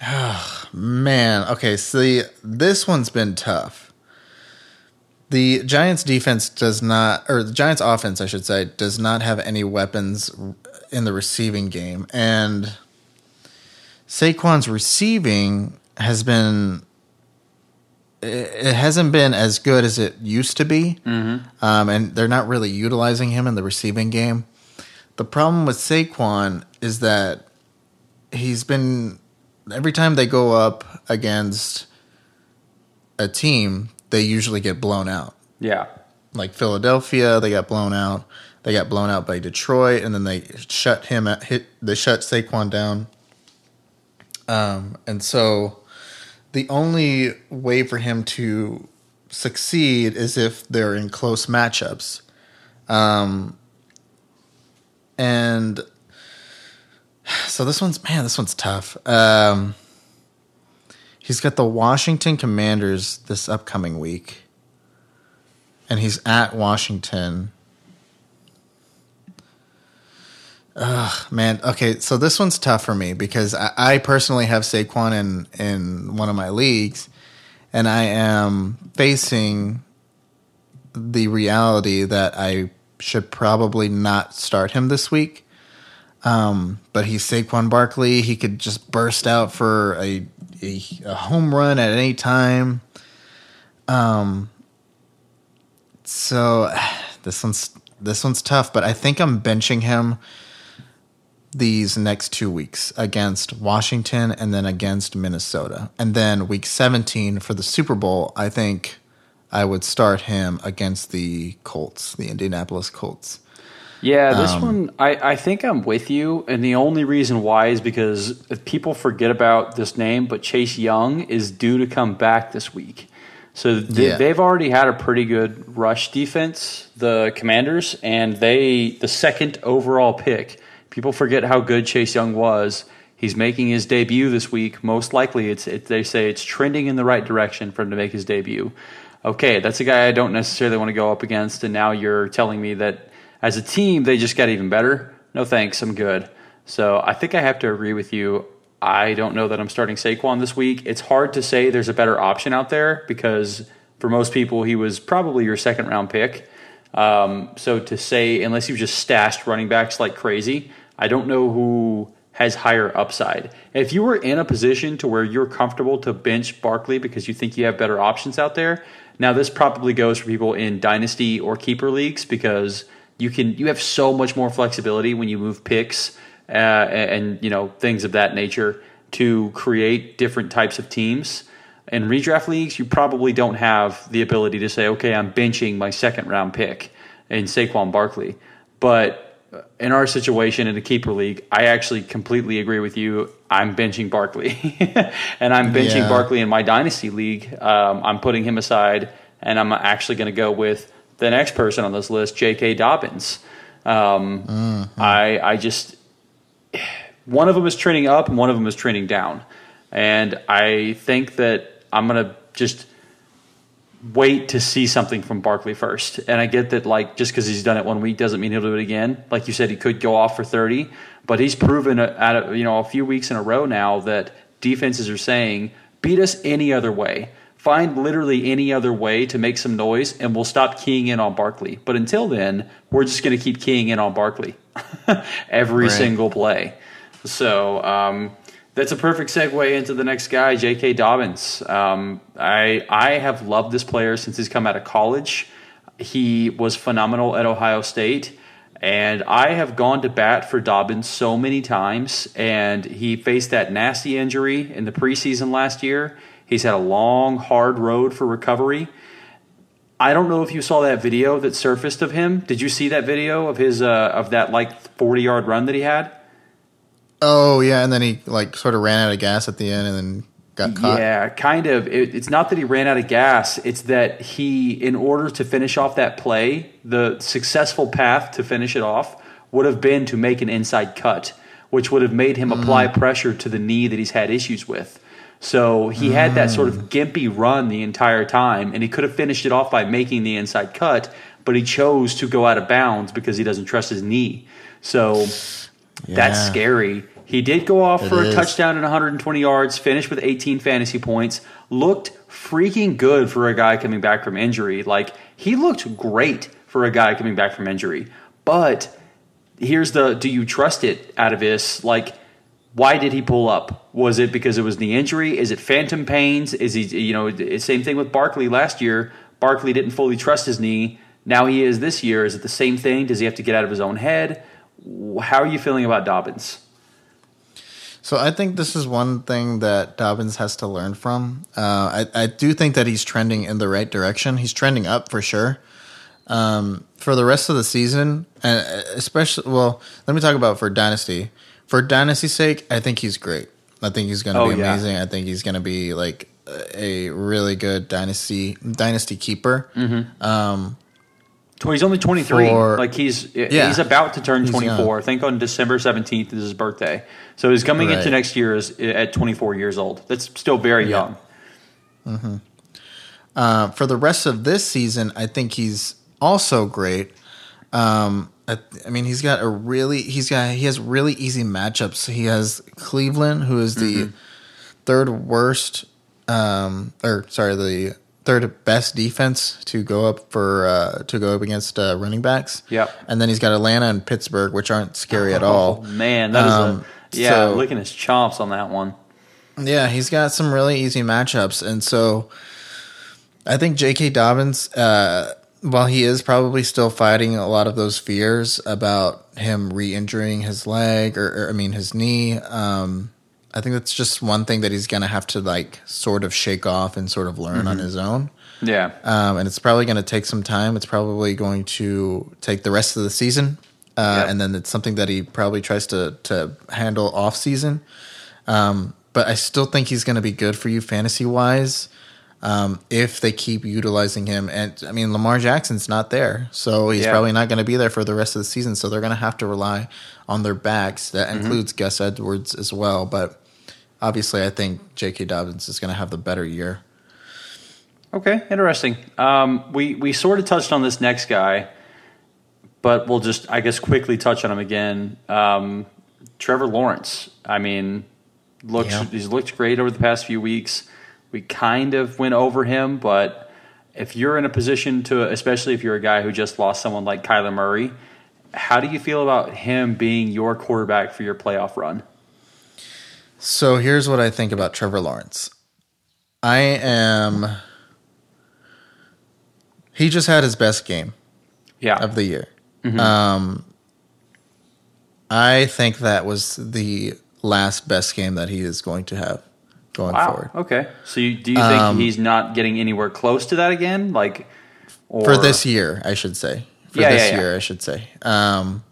Oh, Man, okay, see, this one's been tough. The Giants defense does not, or the Giants offense, I should say, does not have any weapons in the receiving game. And Saquon's receiving has been, it hasn't been as good as it used to be. Um, and they're not really utilizing him in the receiving game. The problem with Saquon is that he's been every time they go up against a team, they usually get blown out. Yeah, Like Philadelphia, they got blown out. They got blown out by Detroit, and then they shut him at hit. They shut Saquon down. Um, and so the only way for him to succeed is if they're in close matchups. Um, and so this one's man, this one's tough. Um, he's got the Washington Commanders this upcoming week, and he's at Washington. Ugh, man. Okay, so this one's tough for me because I, I personally have Saquon in in one of my leagues, and I am facing the reality that I should probably not start him this week. Um, but he's Saquon Barkley. He could just burst out for a, a, a home run at any time. Um, so this one's this one's tough, but I think I'm benching him these next two weeks against Washington and then against Minnesota. And then week 17 for the Super Bowl, I think I would start him against the Colts, the Indianapolis Colts. yeah. This Um, one, I, I think I'm with you, and the only reason why is because if people forget about this name, but Chase Young is due to come back this week. So they, Yeah. they've already had a pretty good rush defense, the Commanders, and they the second overall pick. People forget how good Chase Young was. He's making his debut this week. Most likely, it's it, they say it's trending in the right direction for him to make his debut. okay, that's a guy I don't necessarily want to go up against. And now you're telling me that as a team, they just got even better. No thanks, I'm good. So I think I have to agree with you. I don't know that I'm starting Saquon this week. It's hard to say there's a better option out there because for most people, he was probably your second round pick. Um, so to say, unless you've just stashed running backs like crazy, I don't know who has higher upside. If you were in a position to where you're comfortable to bench Barkley because you think you have better options out there, now this probably goes for people in dynasty or keeper leagues because you can you have so much more flexibility when you move picks uh, and you know things of that nature to create different types of teams. In redraft leagues, you probably don't have the ability to say, okay, I'm benching my second round pick in Saquon Barkley. But in our situation in a keeper league, I actually completely agree with you. I'm benching Barkley, and I'm benching yeah. Barkley in my dynasty league. Um, I'm putting him aside, and I'm actually going to go with the next person on this list, J.K. Dobbins. Um, mm-hmm. I I just one of them is trending up, and one of them is trending down, and I think that I'm going to just wait to see something from Barkley first. And I get that, like, just because he's done it one week doesn't mean he'll do it again. Like you said, he could go off for 30, but he's proven at you know a few weeks in a row now that defenses are saying beat us any other way. Find literally any other way to make some noise, and we'll stop keying in on Barkley. But until then, we're just going to keep keying in on Barkley every right. single play. So um, that's a perfect segue into the next guy, J.K. Dobbins. Um, I I have loved this player since he's come out of college. He was phenomenal at Ohio State, and I have gone to bat for Dobbins so many times. And he faced that nasty injury in the preseason last year. He's had a long, hard road for recovery. I don't know if you saw that video that surfaced of him. Did you see that video of his uh, of that like forty yard run that he had? Oh yeah, and then he like sort of ran out of gas at the end, and then got caught. Yeah, kind of. It, it's not that he ran out of gas; it's that he, in order to finish off that play, the successful path to finish it off would have been to make an inside cut, which would have made him mm. apply pressure to the knee that he's had issues with. So he mm. had that sort of mm. gimpy run the entire time, and he could have finished it off by making the inside cut, but he chose to go out of bounds because he doesn't trust his knee. So yeah. That's scary. He did go off it for is. a touchdown and 120 yards, finished with 18 fantasy points, looked freaking good for a guy coming back from injury. Like, he looked great for a guy coming back from injury. But here's the do you trust it out of this? Like, why did he pull up? Was it because it was the injury? Is it phantom pains? Is he, you know, same thing with Barkley last year. Barkley didn't fully trust his knee. Now he is this year. Is it the same thing? Does he have to get out of his own head? How are you feeling about Dobbins? So I think this is one thing that Dobbins has to learn from. Uh, I, I do think that he's trending in the right direction. He's trending up for sure. Um, for the rest of the season, and especially, well, let me talk about for Dynasty. For Dynasty's sake, I think he's great. I think he's going to oh, be amazing. Yeah. I think he's going to be like a really good dynasty dynasty keeper. Mm-hmm. Um, He's only 23. For, like he's yeah, he's about to turn 24. I think on December 17th is his birthday. So he's coming right. into next year as, at 24 years old. That's still very yeah. young. Mm-hmm. Uh, for the rest of this season, I think he's also great. Um, I, I, mean, he's got a really he's got he has really easy matchups. He has Cleveland, who is the mm-hmm. third worst, um, or sorry, the third best defense to go up for uh, to go up against uh, running backs. Yep. And then he's got Atlanta and Pittsburgh, which aren't scary oh, at all. Man, that um, is a yeah. So, licking his chops on that one. Yeah, he's got some really easy matchups, and so I think J.K. Dobbins, uh, while he is probably still fighting a lot of those fears about him re-injuring his leg or, or I mean his knee. Um, I think that's just one thing that he's going to have to like sort of shake off and sort of learn mm-hmm. on his own. Yeah. Um, and it's probably going to take some time. It's probably going to take the rest of the season. Uh, yep. And then it's something that he probably tries to, to handle off season. Um, but I still think he's going to be good for you fantasy wise um, if they keep utilizing him. And I mean, Lamar Jackson's not there, so he's yeah. probably not going to be there for the rest of the season. So they're going to have to rely on their backs. That mm-hmm. includes Gus Edwards as well. But obviously, I think J.K. Dobbins is going to have the better year. Okay, interesting. Um, we we sort of touched on this next guy, but we'll just I guess quickly touch on him again. Um, Trevor Lawrence. I mean, looks Yeah. he's looked great over the past few weeks. We kind of went over him, but if you're in a position to, especially if you're a guy who just lost someone like Kyler Murray, how do you feel about him being your quarterback for your playoff run? So here's what I think about Trevor Lawrence. I am. He just had his best game Yeah, of the year. Um, I think that was the last best game that he is going to have going wow. forward Okay, so you, do you think Um, he's not getting anywhere close to that again? Like or, for this year, I should say. For Yeah, this yeah, yeah. year, I should say. Um,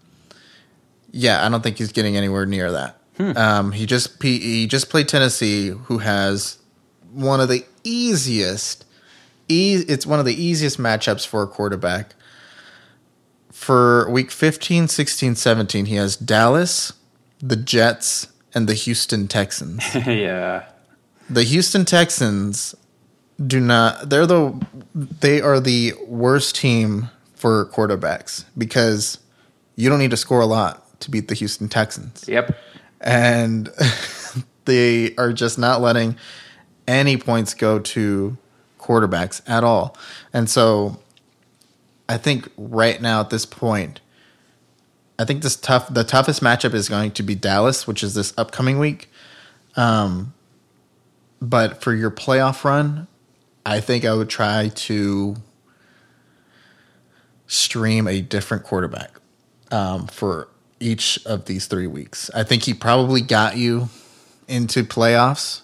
yeah, I don't think he's getting anywhere near that. Hmm. Um, he just he, he just played Tennessee, who has one of the easiest. E- it's one of the easiest matchups for a quarterback. For week 15, 16, 17, he has Dallas, the Jets, and the Houston Texans. yeah. The Houston Texans do not they're the they are the worst team for quarterbacks because you don't need to score a lot to beat the Houston Texans. Yep. And they are just not letting any points go to quarterbacks at all. And so I think right now at this point I think this tough the toughest matchup is going to be Dallas, which is this upcoming week. Um but for your playoff run, I think I would try to stream a different quarterback um, for each of these three weeks. I think he probably got you into playoffs,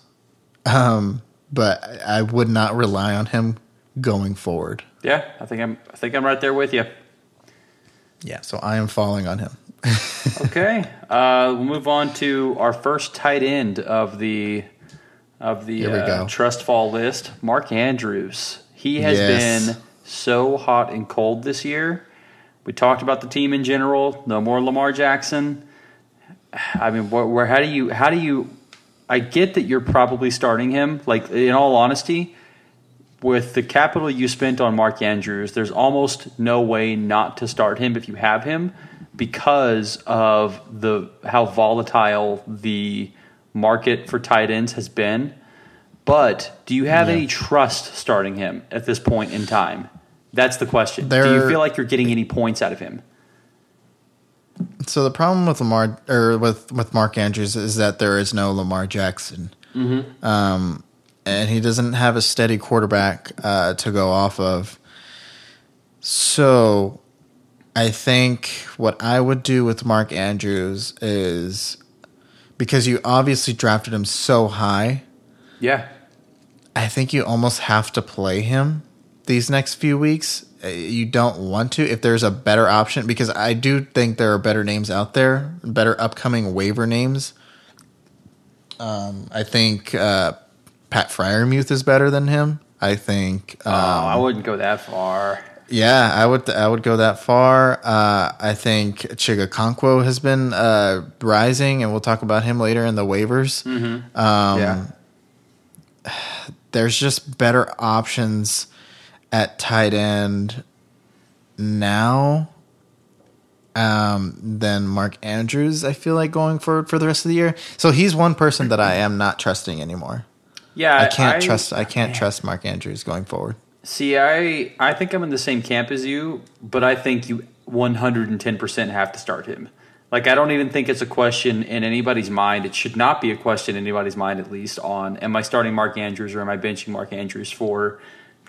um, but I would not rely on him going forward. Yeah, I think I'm. I think I'm right there with you. Yeah, so I am falling on him. Okay, uh, we'll move on to our first tight end of the of the uh, trust fall list, Mark Andrews. He has Yes. been so hot and cold this year. We talked about the team in general. No more Lamar Jackson. I mean, where, where how do you how do you? I get that you're probably starting him. Like in all honesty, with the capital you spent on Mark Andrews, there's almost no way not to start him if you have him because of the how volatile the market for tight ends has been. But do you have Yeah. any trust starting him at this point in time? That's the question. do you feel like you're getting any points out of him? So the problem with Lamar or with with Mark Andrews is that there is no Lamar Jackson, um, and he doesn't have a steady quarterback uh, to go off of. So, I think what I would do with Mark Andrews is because you obviously drafted him so high. Yeah. I think you almost have to play him these next few weeks. Uh, You don't want to if there's a better option because I do think there are better names out there, better upcoming waiver names. Um, I think uh, Pat Freiermuth is better than him. I think. oh, Um, I wouldn't go that far. yeah, I would. I would go that far. Uh, I think Chig Okonkwo has been uh, rising, and we'll talk about him later in the waivers. Um, yeah. there's just better options at tight end now um, than Mark Andrews. I feel like going forward for the rest of the year. So he's one person that I am not trusting anymore. Yeah. I can't trust. I can't trust Mark Andrews going forward. See, I I think I'm in the same camp as you, but I think you 110% have to start him. Like I don't even think it's a question in anybody's mind. It should not be a question in anybody's mind at least on am I starting Mark Andrews or am I benching Mark Andrews for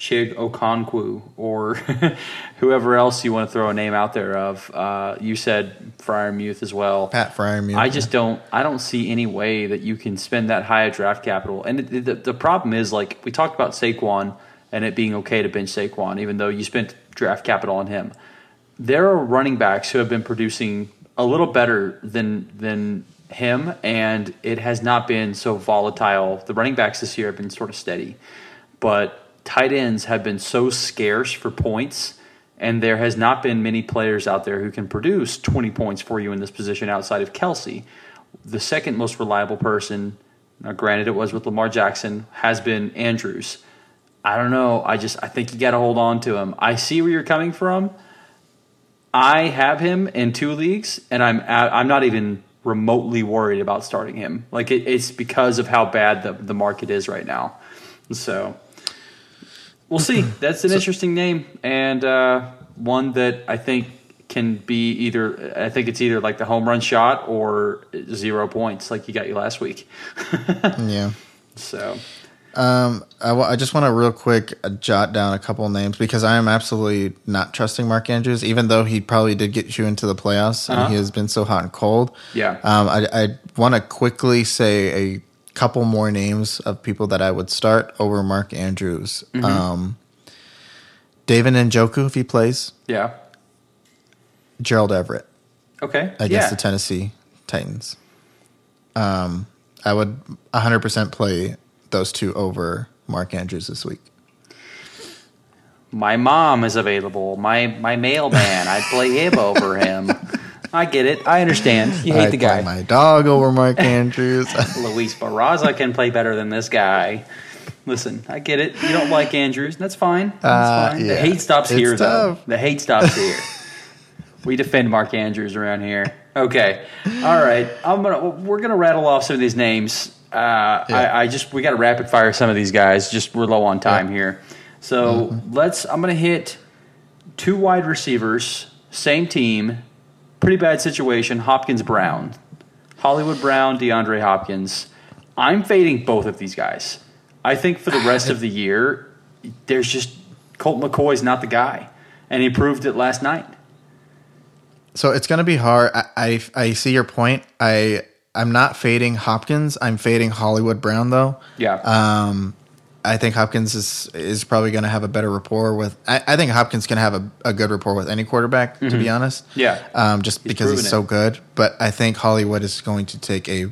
Chig Okonkwo or whoever else you want to throw a name out there of. Uh, you said Freiermuth as well. Pat Freiermuth. I just don't. I don't see any way that you can spend that high a draft capital. And the, the, the problem is, like we talked about Saquon and it being okay to bench Saquon, even though you spent draft capital on him. There are running backs who have been producing a little better than than him, and it has not been so volatile. The running backs this year have been sort of steady, but tight ends have been so scarce for points and there has not been many players out there who can produce 20 points for you in this position outside of Kelce. The second most reliable person, now granted it was with Lamar Jackson, has been Andrews. I don't know. I just I think you got to hold on to him. I see where you're coming from. I have him in two leagues, and I'm I'm not even remotely worried about starting him. Like it, it's because of how bad the the market is right now. So we'll see. That's an so, interesting name and uh, one that I think can be either. I think it's either like the home run shot or zero points, like you got you last week. yeah. So. Um, I, w- I just want to real quick uh, jot down a couple names because I am absolutely not trusting Mark Andrews, even though he probably did get you into the playoffs uh-huh. and he has been so hot and cold. Yeah. Um, I, I want to quickly say a couple more names of people that I would start over Mark Andrews. Mm-hmm. Um, David Njoku, if he plays. Yeah. Gerald Everett. Okay. Against yeah. the Tennessee Titans. Um, I would 100% play those two over Mark Andrews this week. My mom is available. My my mailman. I'd play him over him. I get it. I understand. You hate I'd the guy. my dog over Mark Andrews. Luis Barraza can play better than this guy. Listen, I get it. You don't like Andrews. That's fine. That's uh, fine. Yeah. The hate stops it's here, tough. though. The hate stops here. we defend Mark Andrews around here. Okay. All right. I'm gonna. We're gonna rattle off some of these names. Uh, yeah. I, I, just we got to rapid fire some of these guys. Just we're low on time yeah. here, so mm-hmm. let's. I'm going to hit two wide receivers, same team, pretty bad situation. Hopkins Brown, Hollywood Brown, DeAndre Hopkins. I'm fading both of these guys. I think for the rest of the year, there's just Colt McCoy is not the guy, and he proved it last night. So it's going to be hard. I, I, I see your point. I I'm not fading Hopkins. I'm fading Hollywood Brown though. Yeah. Um, I think Hopkins is is probably going to have a better rapport with. I, I think Hopkins can have a, a, good rapport with any quarterback, mm-hmm. to be mm-hmm. honest. Yeah. Um, just he's because he's so good. But I think Hollywood is going to take a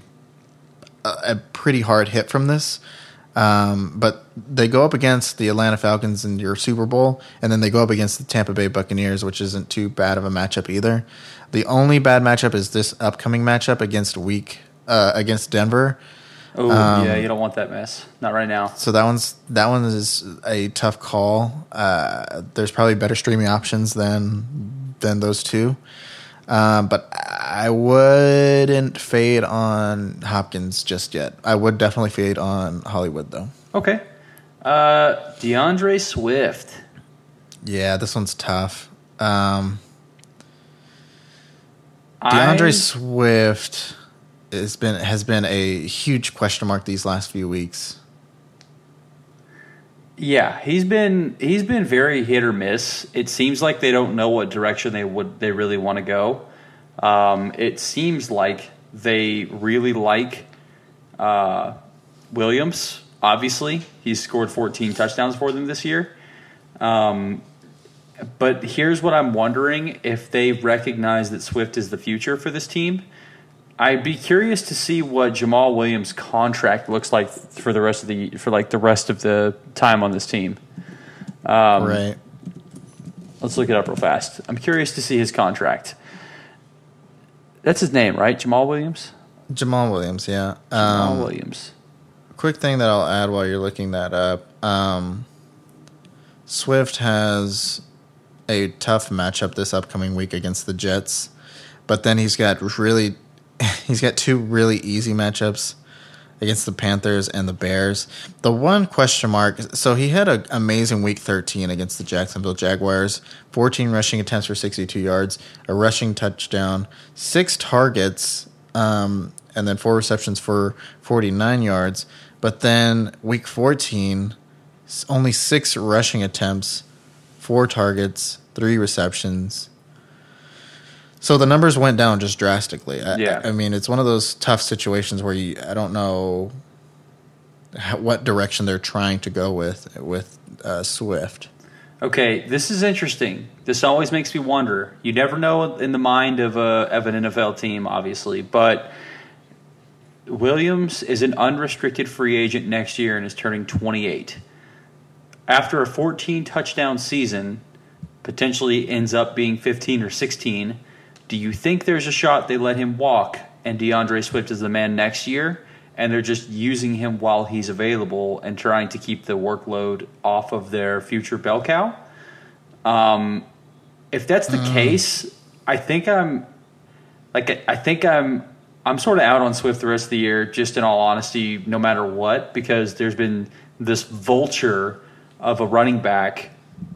a, a pretty hard hit from this. Um, but they go up against the Atlanta Falcons in your Super Bowl, and then they go up against the Tampa Bay Buccaneers, which isn't too bad of a matchup either. The only bad matchup is this upcoming matchup against week uh, against Denver. Oh um, yeah, you don't want that mess. Not right now. So that one's that one is a tough call. Uh, there's probably better streaming options than than those two. Um, but I wouldn't fade on Hopkins just yet. I would definitely fade on Hollywood though. Okay. Uh, D'Andre Swift. Yeah, this one's tough. Um, D'Andre I, Swift has been has been a huge question mark these last few weeks. Yeah, he's been he's been very hit or miss. It seems like they don't know what direction they would they really want to go. Um, it seems like they really like uh, Williams. Obviously, he's scored 14 touchdowns for them this year. Um, but here's what I'm wondering if they recognize that Swift is the future for this team. I'd be curious to see what Jamaal Williams' contract looks like for the rest of the for like the rest of the time on this team. Um, right. Let's look it up real fast. I'm curious to see his contract. That's his name, right? Jamaal Williams. Jamaal Williams, yeah. Um, Williams. Quick thing that I'll add while you're looking that up. Um, Swift has a tough matchup this upcoming week against the Jets, but then he's got really he's got two really easy matchups against the Panthers and the Bears. The one question mark, so he had an amazing week 13 against the Jacksonville Jaguars. 14 rushing attempts for 62 yards, a rushing touchdown, six targets, um, and then four receptions for 49 yards. But then week 14, only six rushing attempts, four targets, three receptions. So the numbers went down just drastically. I, yeah. I mean, it's one of those tough situations where you, I don't know what direction they're trying to go with with uh, Swift. Okay, this is interesting. This always makes me wonder. You never know in the mind of a of an NFL team, obviously, but Williams is an unrestricted free agent next year and is turning 28. After a 14 touchdown season, potentially ends up being 15 or 16. Do you think there's a shot they let him walk and D'Andre Swift is the man next year? and they're just using him while he's available and trying to keep the workload off of their future bell cow. Um, if that's the Mm. case, I think I'm like I think I'm I'm sort of out on Swift the rest of the year. Just in all honesty, no matter what, because there's been this vulture of a running back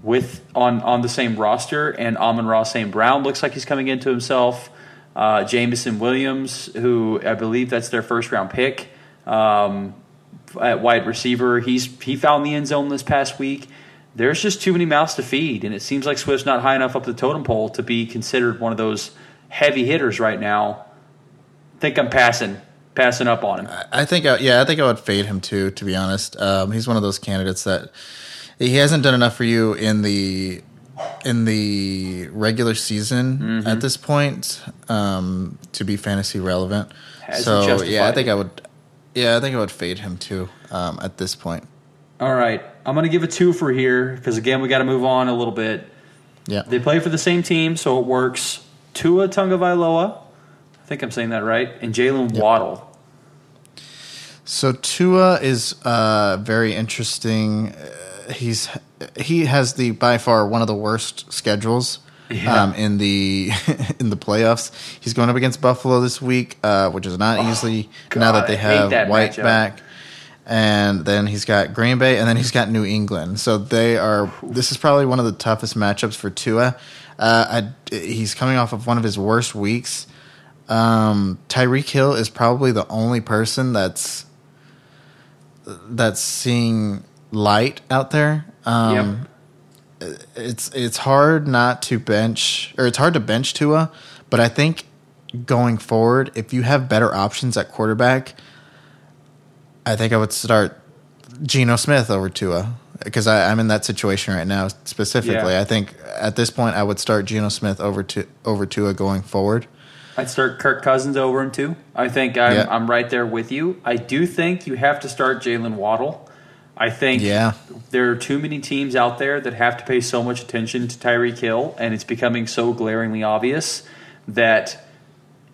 with on on the same roster, and Amon-Ra St. Brown looks like he's coming into himself. Uh, Jameson Williams, who I believe that's their first round pick um, at wide receiver, he's he found the end zone this past week. There's just too many mouths to feed, and it seems like Swift's not high enough up the totem pole to be considered one of those heavy hitters right now. I think I'm passing passing up on him. I think, I, yeah, I think I would fade him too. To be honest, um, he's one of those candidates that he hasn't done enough for you in the in the regular season Mm-hmm. at this point um, to be fantasy relevant. Hasn't so yeah, I think. I would. Yeah, I think I would fade him too um, at this point. All right, I'm going to give a two for here because again we got to move on a little bit. Yeah, They play for the same team, so it works. Tua Tagovailoa, I think I'm saying that right, and Jalen Waddle. So Tua is uh, very interesting. He's he has the by far one of the worst schedules Yeah. um, in the in the playoffs. He's going up against Buffalo this week, uh, which is not easily now God, that they have that White matchup. back. And then he's got Green Bay, and then he's got New England. So they are. This is probably one of the toughest matchups for Tua. Uh, I, he's coming off of one of his worst weeks. Um, Tyreek Hill is probably the only person that's that's seeing light out there. Um, It's it's hard not to bench, or it's hard to bench Tua, but I think going forward, if you have better options at quarterback, I think I would start Geno Smith over Tua because I'm in that situation right now specifically. Yeah. I think at this point I would start Geno Smith over to over Tua going forward. I'd start Kirk Cousins over him too. I think I'm, Yeah. I'm right there with you. I do think you have to start Jalen Waddle. I think Yeah. there are too many teams out there that have to pay so much attention to Tyreek Hill, and it's becoming so glaringly obvious that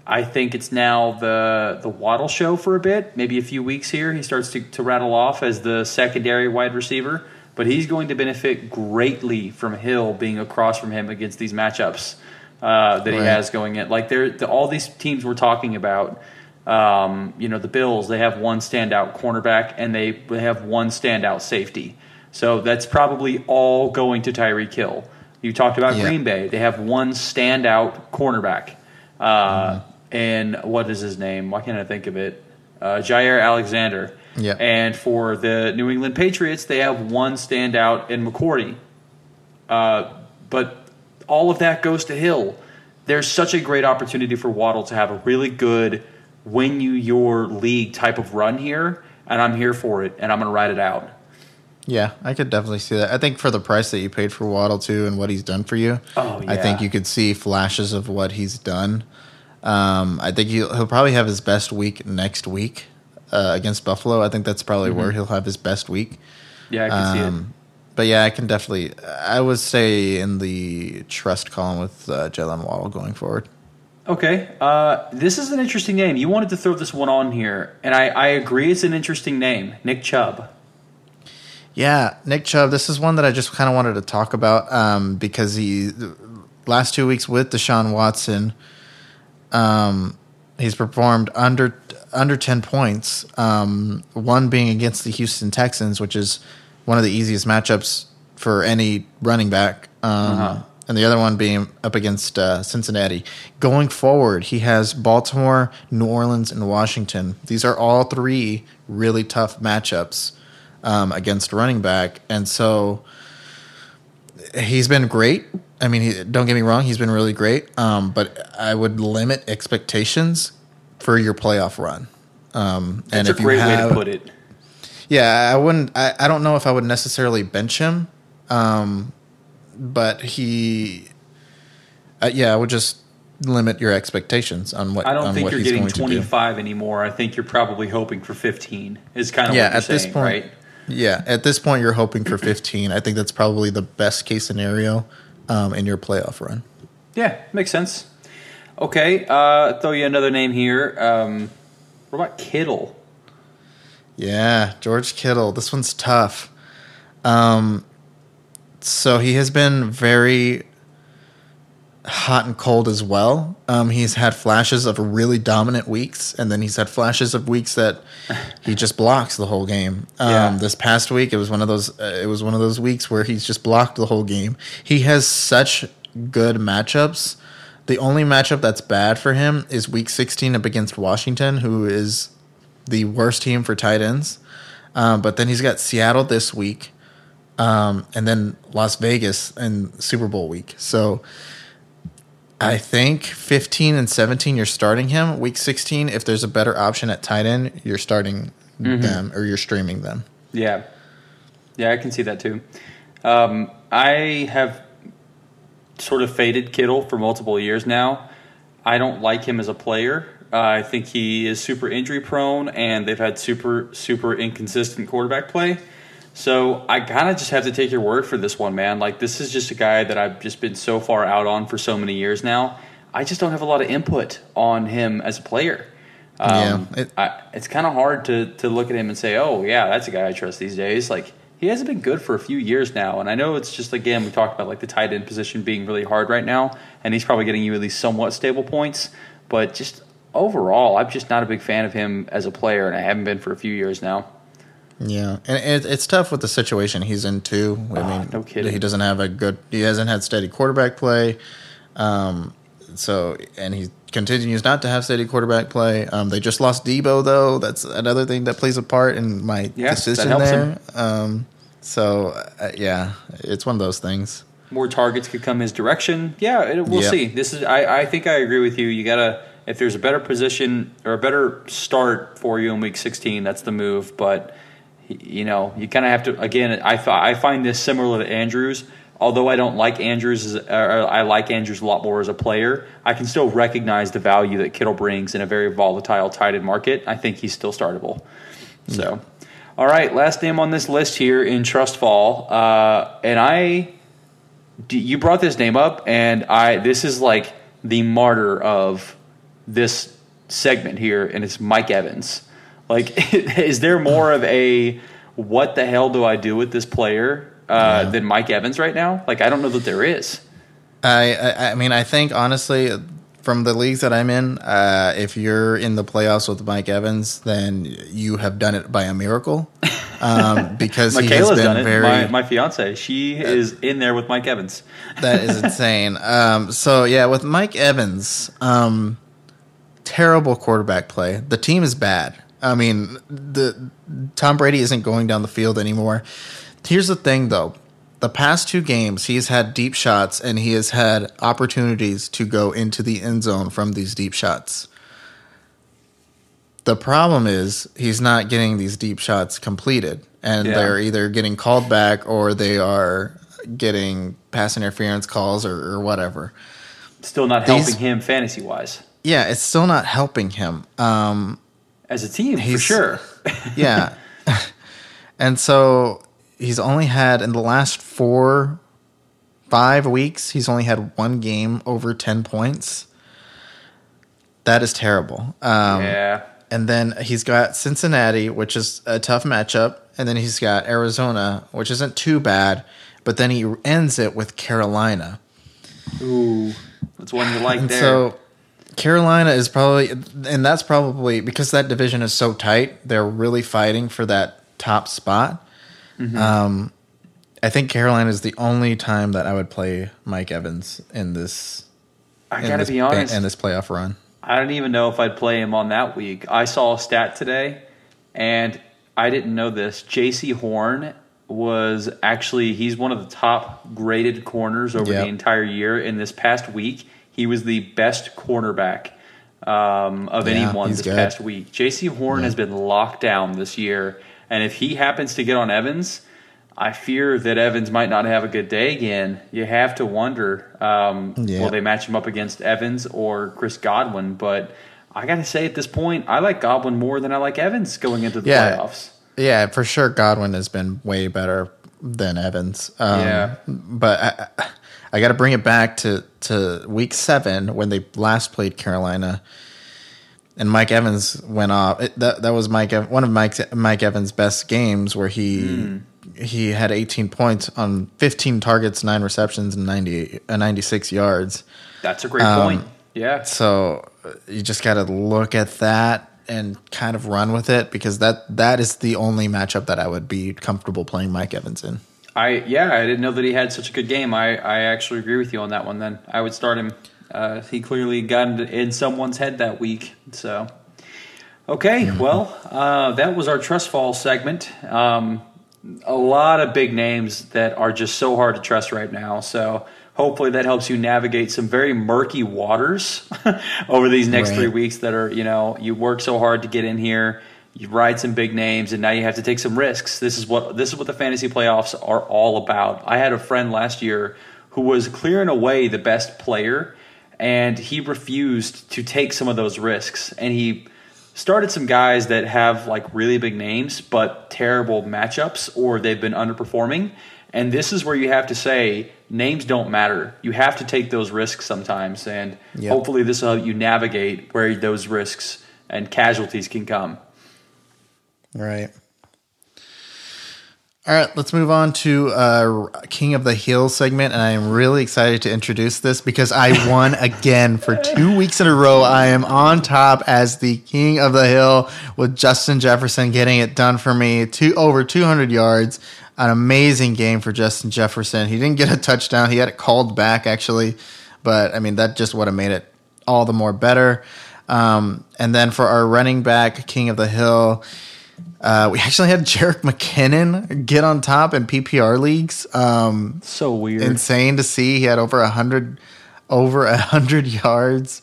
I think it's now the the Waddle show for a bit, maybe a few weeks here. He starts to, to rattle off as the secondary wide receiver, but he's going to benefit greatly from Hill being across from him against these matchups uh, that he has going in. Like they're, the, all these teams we're talking about, um, you know, the Bills, they have one standout cornerback and they, they have one standout safety. So that's probably all going to Tyreek Hill. You talked about Yeah. Green Bay. They have one standout cornerback. Uh, And what is his name? Why can't I think of it? Uh, Jaire Alexander. Yeah. And for the New England Patriots, they have one standout in McCourty. Uh, but all of that goes to Hill. There's such a great opportunity for Waddle to have a really good win you your league type of run here, and I'm here for it, and I'm going to ride it out. Yeah, I could definitely see that. I think for the price that you paid for Waddle too, and what he's done for you, Oh, I think you could see flashes of what he's done. Um, I think he'll, he'll probably have his best week next week uh, against Buffalo. I think that's probably where he'll have his best week. Yeah, I can see it. Um, but yeah, I can definitely. I would say in the trust column with uh, Jalen Waddle going forward. Okay, uh, this is an interesting name. You wanted to throw this one on here, and I, I agree it's an interesting name, Nick Chubb. Yeah, Nick Chubb. This is one that I just kind of wanted to talk about um, because he last two weeks with Deshaun Watson, um, he's performed under under ten points. Um, one being against the Houston Texans, which is one of the easiest matchups for any running back. Um, Uh-huh. And the other one being up against uh, Cincinnati. Going forward, he has Baltimore, New Orleans, and Washington. These are all three really tough matchups um, against running back, and so he's been great. I mean, he, don't get me wrong, he's been really great. Um, but I would limit expectations for your playoff run. Um, and That's a if you great way to put it. yeah, I wouldn't. I, I don't know if I would necessarily bench him, um, but he, uh, yeah, I would just limit your expectations on what I don't on think what you're getting going to do. 25 anymore. I think you're probably hoping for 15. Is kind of Yeah, at this point, right? yeah, at this point, you're hoping for 15. I think that's probably the best case scenario um, in your playoff run. Yeah, makes sense. Okay, uh, throw you another name here. Um, what about Kittle? Yeah, George Kittle. This one's tough. Um, so he has been very hot and cold as well. Um, he's had flashes of really dominant weeks, and then he's had flashes of weeks that he just blocks the whole game. Um, Yeah. This past week, it was one of those. Uh, it was one of those weeks where he's just blocked the whole game. He has such good matchups. The only matchup that's bad for him is Week 16 up against Washington, who is the worst team for tight ends. Um, but then he's got Seattle this week, um, and then Las Vegas and Super Bowl week. So I think 15 and 17, you're starting him. Week 16, if there's a better option at tight end, you're starting them or you're streaming them. Yeah, yeah, I can see that too. Um, I have sort of faded Kittle for multiple years now. I don't like him as a player. Uh, I think he is super injury prone, and they've had super super inconsistent quarterback play. So I kind of just have to take your word for this one, man. Like this is just a guy that I've just been so far out on for so many years now. I just don't have a lot of input on him as a player. Um, Yeah, it- I, it's kind of hard to to look at him and say, "Oh, yeah, that's a guy I trust these days." Like he hasn't been good for a few years now, and I know it's just again we talked about like the tight end position being really hard right now, and he's probably getting you at least somewhat stable points, but just overall, I'm just not a big fan of him as a player, and I haven't been for a few years now. Yeah, and it, it's tough with the situation he's in too. I Ah, mean, no kidding. he doesn't have a good. He hasn't had steady quarterback play. Um, so and he continues not to have steady quarterback play. Um, they just lost Deebo though. That's another thing that plays a part in my decision there. Um, so uh, yeah, it's one of those things. more targets could come his direction. Yeah, it, we'll Yep. see. This is I, I think I agree with you. You gotta if there's a better position or a better start for you in week 16, that's the move. But you know, you kind of have to again. I I find this similar to Andrews. Although I don't like Andrews, as, I like Andrews a lot more as a player. I can still recognize the value that Kittle brings in a very volatile tight end market. I think he's still startable. So, all right, last name on this list here in Trust Fall, uh, and I d- you brought this name up, and I this is like the martyr of this segment here, and it's Mike Evans. Like, is there more of a what the hell do I do with this player uh, than Mike Evans right now? Like, I don't know that there is. I, I I mean I think honestly from the leagues that I'm in, uh, if you're in the playoffs with Mike Evans, then you have done it by a miracle. Um, because he has been done it. very My, my fiance, she is in there with Mike Evans. that is insane. Um, so yeah, with Mike Evans, um, terrible quarterback play. The team is bad. I mean, the Tom Brady isn't going down the field anymore. Here's the thing, though. The past two games, he's had deep shots and he has had opportunities to go into the end zone from these deep shots. The problem is he's not getting these deep shots completed, and Yeah. they're either getting called back or they are getting pass interference calls or, or whatever. Still not These- helping him fantasy wise. Yeah, it's still not helping him. Um, As a team, for sure. yeah. and so he's only had in the last four, five weeks, he's only had one game over 10 points. That is terrible. Um, yeah. And then he's got Cincinnati, which is a tough matchup. And then he's got Arizona, which isn't too bad. But then he ends it with Carolina. Ooh. That's one you like there. so Carolina is probably, and that's probably because that division is so tight. They're really fighting for that top spot. Mm-hmm. Um, I think Carolina is the only time that I would play Mike Evans in this. I gotta this, be honest. in this playoff run. I don't even know if I'd play him on that week. I saw a stat today, and I didn't know this. Jaycee Horn was actually he's one of the top graded corners over Yep. the entire year. In this past week, he was the best cornerback um, of Yeah, anyone this good. past week. Jaycee Horn has been locked down this year, and if he happens to get on Evans. I fear that Evans might not have a good day again. You have to wonder um, Yeah. will they match him up against Evans or Chris Godwin? But I got to say, at this point, I like Godwin more than I like Evans going into the Yeah. playoffs. Yeah, for sure. Godwin has been way better than Evans. Um, Yeah. but I, I, got to bring it back to to week seven when they last played Carolina, and Mike Evans went off. It, that that was Mike one of Mike Mike Evans' best games where he Mm. he had 18 points on 15 targets, nine receptions, and 90 uh, 96 yards. That's a great Um, point. Yeah. So uh, you just got to look at that and kind of run with it because that that is the only matchup that I would be comfortable playing Mike Evans in. I yeah, I didn't know that he had such a good game. I, I actually agree with you on that one. Then I would start him. Uh, he clearly got in, someone's head that week. So okay, well uh, that was our trust fall segment. Um, a lot of big names that are just so hard to trust right now. So hopefully that helps you navigate some very murky waters over these next Right. three weeks. That are you know you work so hard to get in here. You ride some big names, and now you have to take some risks. This is what this is what the fantasy playoffs are all about. I had a friend last year who was clearing away the best player, and he refused to take some of those risks, and he started some guys that have like really big names but terrible matchups or they've been underperforming. And this is where you have to say names don't matter. You have to take those risks sometimes, and Yep. hopefully this will help you navigate where those risks and casualties can come. Right. All right, let's move on to uh, King of the Hill segment, and I am really excited to introduce this because I won again for two weeks in a row. I am on top as the King of the Hill with Justin Jefferson getting it done for me. Two over 200 yards, an amazing game for Justin Jefferson. He didn't get a touchdown; he had it called back actually, but I mean that just would have made it all the more better. Um, and then for our running back, King of the Hill. Uh, we actually had Jerick McKinnon get on top in PPR leagues. Um, So weird. insane to see. He had over a hundred, over a hundred yards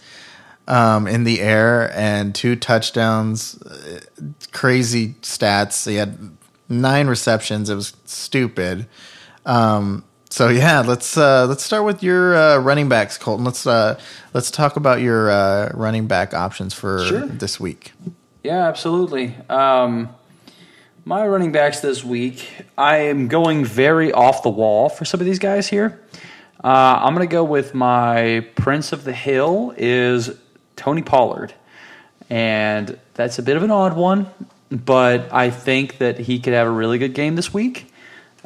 um, in the air and two touchdowns. Uh, Crazy stats. He had nine receptions. It was stupid. Um, so yeah, let's uh, let's start with your uh, running backs, Colton. Let's uh, let's talk about your uh, running back options for Sure. this week. Yeah, absolutely. Um, my running backs this week, I am going very off the wall for some of these guys here. Uh, I'm going to go with my Prince of the Hill is Tony Pollard, and that's a bit of an odd one, but I think that he could have a really good game this week.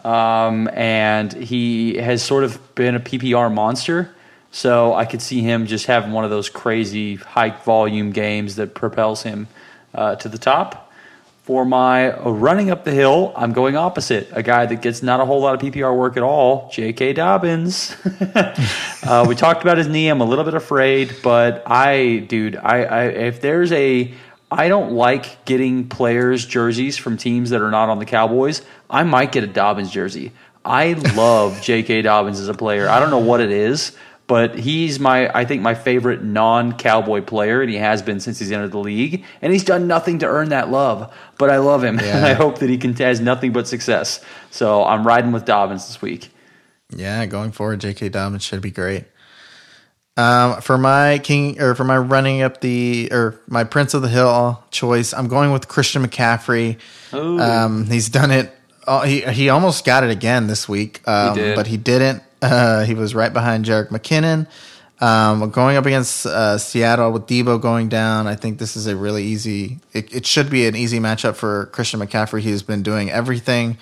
Um, and he has sort of been a PPR monster. So I could see him just having one of those crazy high volume games that propels him uh, to the top. For my uh, running up the hill, I'm going opposite. A guy that gets not a whole lot of PPR work at all, J.K. Dobbins. uh, we talked about his knee. I'm a little bit afraid, but I, dude, I, I if there's a, I don't like getting players jerseys from teams that are not on the Cowboys. I might get a Dobbins jersey. I love J.K. Dobbins as a player. I don't know what it is, but he's my I think my favorite non-cowboy player, and he has been since he's entered the league. And he's done nothing to earn that love, but I love him, and I hope that he can has nothing but success. So I'm riding with Dobbins this week. Yeah, going forward, J.K. Dobbins should be great. Um, for my king or for my running up the or my Prince of the Hill choice, I'm going with Christian McCaffrey. Ooh. Um, he's done it. Uh, he he almost got it again this week, um, did. but he didn't. Uh, he was right behind Jerick McKinnon. Um, going up against uh, Seattle with Deebo going down, I think this is a really easy. It, it should be an easy matchup for Christian McCaffrey. He's been doing everything.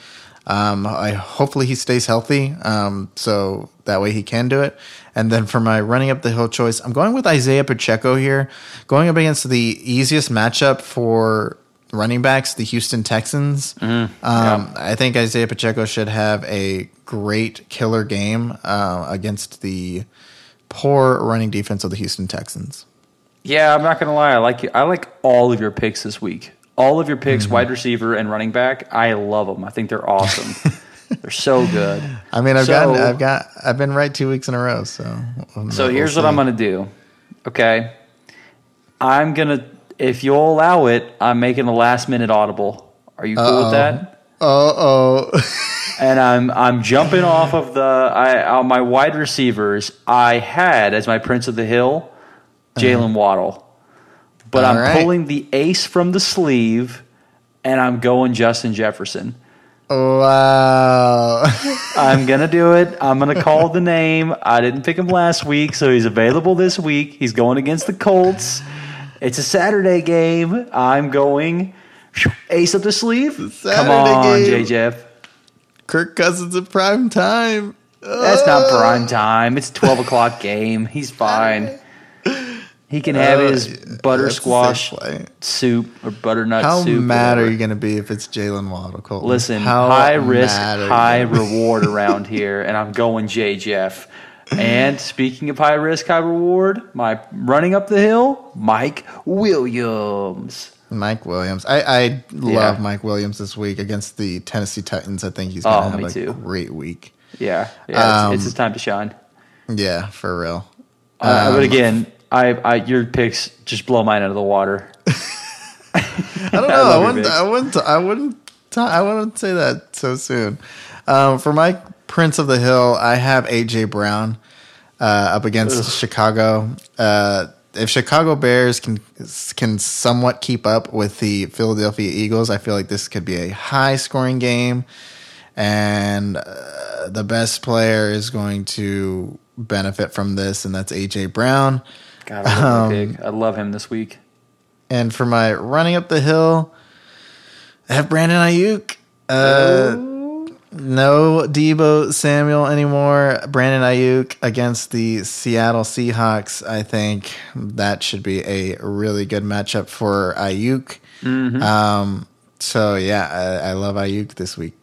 Um, I hopefully he stays healthy, um, so that way he can do it. And then for my running up the hill choice, I'm going with Isaiah Pacheco here, going up against the easiest matchup for running backs, the Houston Texans. um, I think Isaiah Pacheco should have a great killer game uh, against the poor running defense of the Houston Texans. Yeah, I'm not gonna lie. I like you. I like all of your picks this week. All of your picks, wide receiver and running back. I love them. I think they're awesome. they're so good. I mean, I've So- gotten, I've got, I've been right two weeks in a row. So, So here's what I'm going to do. Okay. I'm going to, if you'll allow it, I'm making a last minute audible. Are you cool with that? Uh oh. And I'm I'm jumping off of the I on my wide receivers. I had as my Prince of the Hill, Jalen Waddle, but All I'm right. pulling the ace from the sleeve, and I'm going Justin Jefferson. wow. I'm gonna do it. I'm gonna call the name. I didn't pick him last week, so he's available this week. He's going against the Colts, It's a Saturday game. I'm going ace up the sleeve. Come Saturday on, game. JJF. Kirk Cousins in prime time. That's not prime time. It's twelve o'clock game. He's fine. He can have Uh, his butter squash soup or butternut How soup. mad are you going to be if it's Jalen Waddle? Colton? Listen, How high risk, mad are you high reward around here, and I'm going J Jeff. And speaking of high risk, high reward, my running up the hill, Mike Williams. Mike Williams. I, I love Yeah. Mike Williams this week against the Tennessee Titans. I think he's going to Oh, have a too. great week. Yeah, yeah, Um, it's, it's his time to shine. Yeah, for real. Uh, Um, but again, I, I your picks just blow mine out of the water. I don't know. I, love your wouldn't. I wouldn't. I wouldn't. I wouldn't say that so soon. Um, for my Prince of the Hill, I have AJ Brown uh, up against Chicago. Uh, if Chicago Bears can can somewhat keep up with the Philadelphia Eagles, I feel like this could be a high scoring game, and uh, the best player is going to benefit from this, and that's AJ Brown. God, I love Um. I love him this week. And for my running up the hill, I have Brandon Aiyuk. Uh, no Deebo Samuel anymore. Brandon Aiyuk against the Seattle Seahawks. I think that should be a really good matchup for Aiyuk. Um, so yeah, I, I love Aiyuk this week.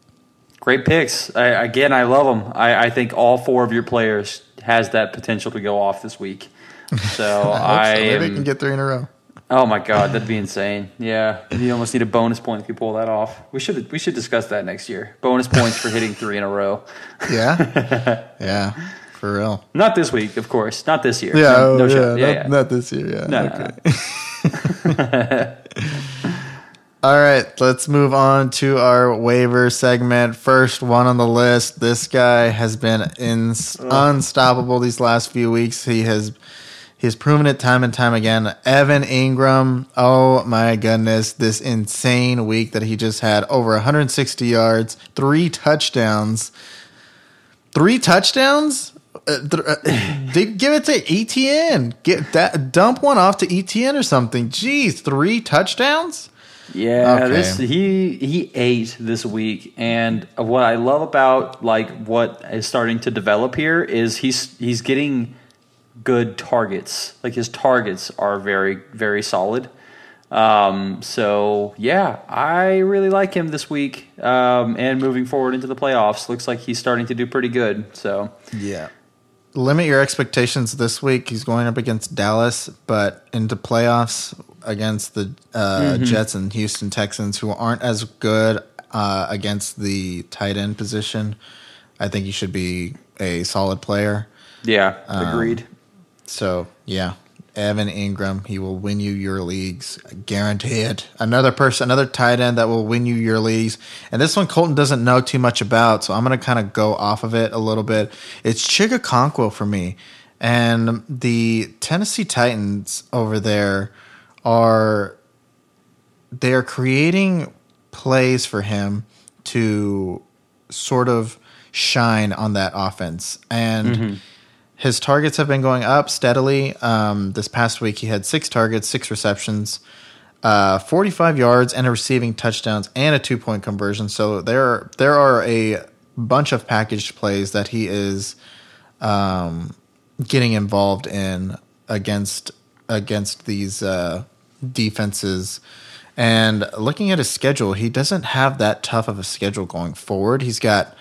Great picks. I, again, I love them. I, I think all four of your players has that potential to go off this week. So I, I, so. maybe I am- can get three in a row. Oh my god, that'd be insane. Yeah, you almost need a bonus point if you pull that off. We should we should discuss that next year. Bonus points for hitting three in a row. Yeah, yeah, for real. Not this week, of course. Not this year. Yeah, no, no oh, yeah, not, yeah. not this year. Yeah, No, no, okay. no. All right, let's move on to our waiver segment. First one on the list. This guy has been in, unstoppable these last few weeks. He has he's proven it time and time again. Evan Engram. Oh my goodness, this insane week that he just had over 160 yards, three touchdowns, three touchdowns. Uh, th- uh, they give it to ETN. Get that dump one off to ETN or something. Jeez, three touchdowns. Yeah, Okay. this he he ate this week, and what I love about like what is starting to develop here is he's he's getting good targets. Like his targets are very very solid. Um, so yeah, I really like him this week. Um, and moving forward into the playoffs, looks like he's starting to do pretty good. So Yeah. Limit your expectations this week. He's going up against Dallas, but into playoffs against the uh, Jets and Houston Texans, who aren't as good uh, against the tight end position. I think he should be a solid player. yeah, Um, agreed. So yeah, Evan Engram, he will win you your leagues, guaranteed. Another person, another tight end that will win you your leagues, and this one Colton doesn't know too much about, so I'm gonna kind of go off of it a little bit. It's Chig Okonkwo for me, and the Tennessee Titans over there are they are creating plays for him to sort of shine on that offense. And mm-hmm. His targets have been going up steadily. Um, this past week, he had six targets, six receptions, uh, 45 yards, and a receiving touchdowns, and a two point conversion. So there, there are a bunch of packaged plays that he is um, getting involved in against against these uh, defenses. And looking at his schedule, he doesn't have that tough of a schedule going forward. He's got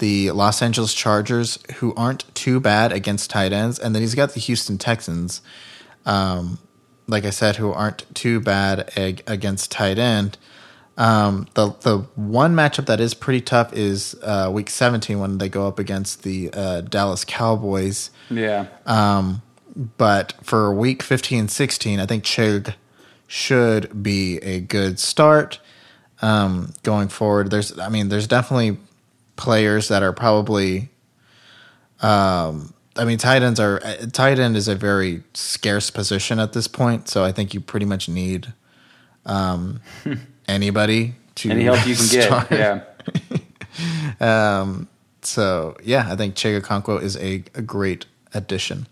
the Los Angeles Chargers, who aren't too bad against tight ends, and then he's got the Houston Texans, um, like I said, who aren't too bad ag- against tight end. Um, the the one matchup that is pretty tough is uh, Week 17 when they go up against the uh, Dallas Cowboys. Yeah. Um, but for week 15, 16, I think Chig should be a good start um, going forward. There's, I mean, there's definitely players that are probably, um, I mean, tight ends are, tight end is a very scarce position at this point. So I think you pretty much need um, anybody to Any help you can get. Yeah. Um, so yeah, I think Chig Okonkwo is a, a great addition.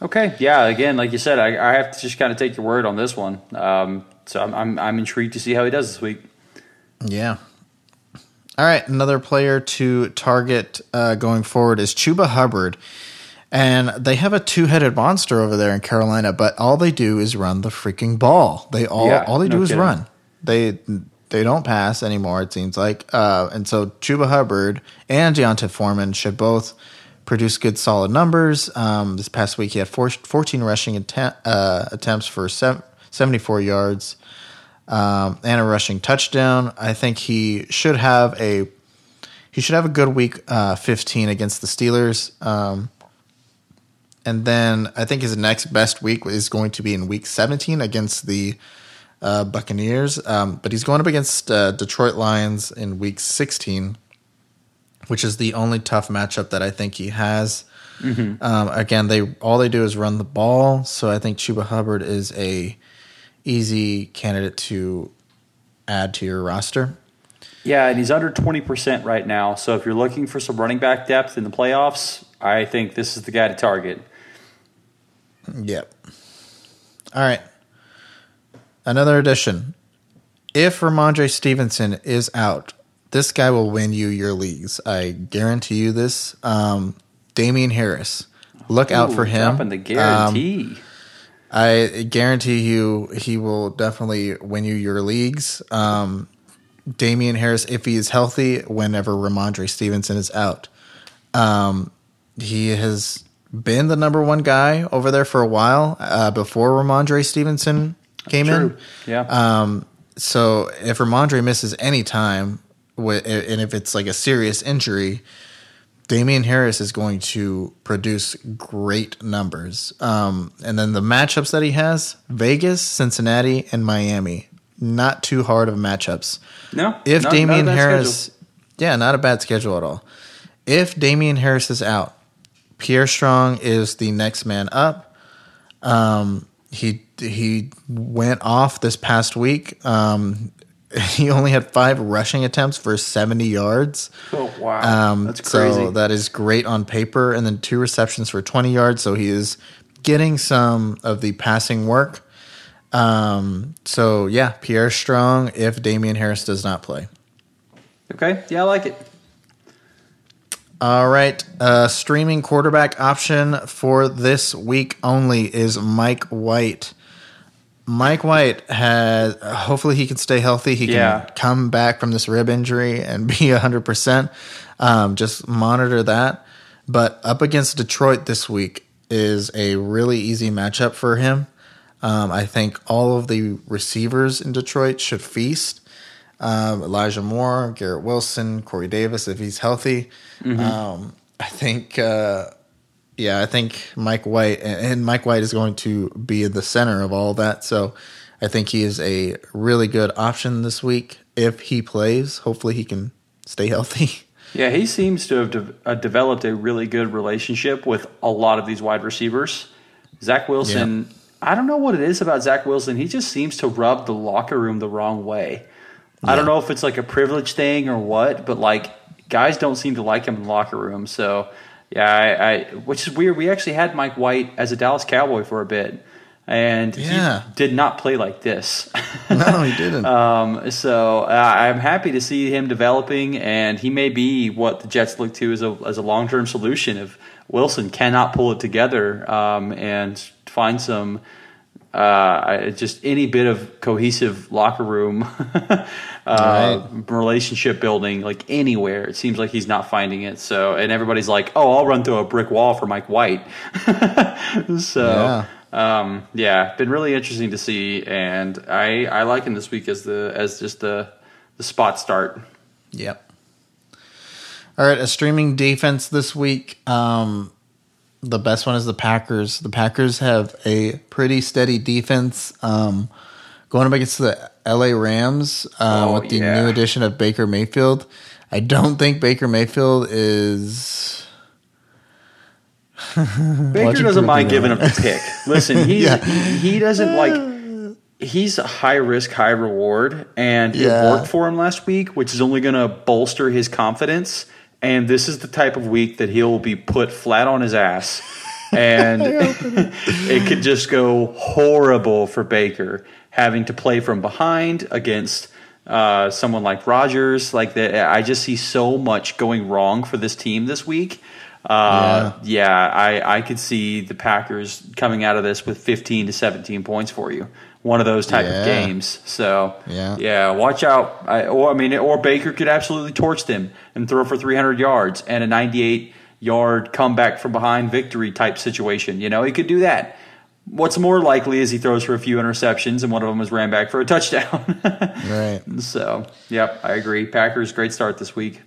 Okay, yeah. Again, like you said, I, I have to just kind of take your word on this one. Um, so I'm, I'm I'm intrigued to see how he does this week. Yeah. All right, another player to target uh, going forward is Chuba Hubbard. And they have a two-headed monster over there in Carolina, but all they do is run the freaking ball. They all Yeah, all they no do is kidding. run. They they don't pass anymore. It seems like, uh, and so Chuba Hubbard and D'Onta Foreman should both produce good, solid numbers. Um, this past week, he had four, 14 rushing attempt, uh, attempts for sev- 74 yards um, and a rushing touchdown. I think he should have a he should have a good week uh, 15 against the Steelers. Um, and then I think his next best week is going to be in week 17 against the uh, Buccaneers. Um, but he's going up against uh, Detroit Lions in week 16, which is the only tough matchup that I think he has. Um, again, they all they do is run the ball, so I think Chuba Hubbard is a easy candidate to add to your roster. Yeah, and he's under 20% right now. So if you're looking for some running back depth in the playoffs, I think this is the guy to target. Yep. All right. Another addition. If Rhamondre Stevenson is out, this guy will win you your leagues. I guarantee you this. Um, Damien Harris. Look out for him. Dropping the Um, guarantee. I guarantee you he will definitely win you your leagues. Um, Damien Harris, if he is healthy, whenever Rhamondre Stevenson is out. Um, he has been the number one guy over there for a while uh, before Rhamondre Stevenson came in. Yeah. Um, so if Rhamondre misses any time, and if it's like a serious injury, Damien Harris is going to produce great numbers. Um, and then the matchups that he has Vegas, Cincinnati, and Miami. Not too hard of matchups. no. If not- not Damien bad Harris, schedule. yeah, not a bad schedule at all. If Damien Harris is out, Pierre Strong is the next man up. Um, he he went off this past week. Um, he only had five rushing attempts for seventy yards. Oh, wow. Um, That's crazy. So that is great on paper, and then two receptions for 20 yards. So he is getting some of the passing work. Um, so yeah, Pierre Strong if Damien Harris does not play. okay. Yeah, I like it. All right, uh, streaming quarterback option for this week only is Mike White. Mike White has. Hopefully, he can stay healthy. He can Yeah. come back from this rib injury and be hundred percent. Um, just monitor that. But up against Detroit this week is a really easy matchup for him. Um, I think all of the receivers in Detroit should feast. Um, Elijah Moore, Garrett Wilson, Corey Davis, if he's healthy. Um, I think, uh, yeah, I think Mike White, and, Mike White is going to be the center of all that. So I think he is a really good option this week. If he plays, hopefully he can stay healthy. Yeah, he seems to have de- uh, developed a really good relationship with a lot of these wide receivers. Zach Wilson, I don't know what it is about Zach Wilson. He just seems to rub the locker room the wrong way. I don't know if it's like a privilege thing or what, but like guys don't seem to like him in the locker room. So yeah, I, I which is weird. We actually had Mike White as a Dallas Cowboy for a bit, and Yeah. he did not play like this. no, he didn't. Um, so uh, I'm happy to see him developing, and he may be what the Jets look to as a as a long term solution if Wilson cannot pull it together um, and find some uh, just any bit of cohesive locker room uh, Right. relationship building, like anywhere. It seems like he's not finding it. So, and everybody's like, "Oh, I'll run through a brick wall for Mike White." so. Yeah. Um, yeah, been really interesting to see, and I I like him this week as the as just the the spot start. Yep. All right, a streaming defense this week. Um, the best one is the Packers. The Packers have a pretty steady defense. Um, going up against the LA Rams uh, Oh, with the yeah. new addition of Baker Mayfield. I don't think Baker Mayfield is. Baker doesn't mind giving wrong. him the pick. Listen, he's, Yeah. he, he doesn't like. He's a high risk, high reward, and Yeah. it worked for him last week, which is only going to bolster his confidence. And this is the type of week that he'll be put flat on his ass and it could just go horrible for Baker having to play from behind against uh, someone like Rodgers. Like the, I just see so much going wrong for this team this week. Uh, yeah, yeah I, I could see the Packers coming out of this with 15 to 17 points for you. One of those type Yeah. of games. So Yeah. yeah, watch out. I, or I mean, or Baker could absolutely torch them and throw for 300 yards and a 98 yard comeback from behind victory type situation. You know, he could do that. What's more likely is he throws for a few interceptions and one of them is ran back for a touchdown. Right. so, yep, I agree. Packers great start this week.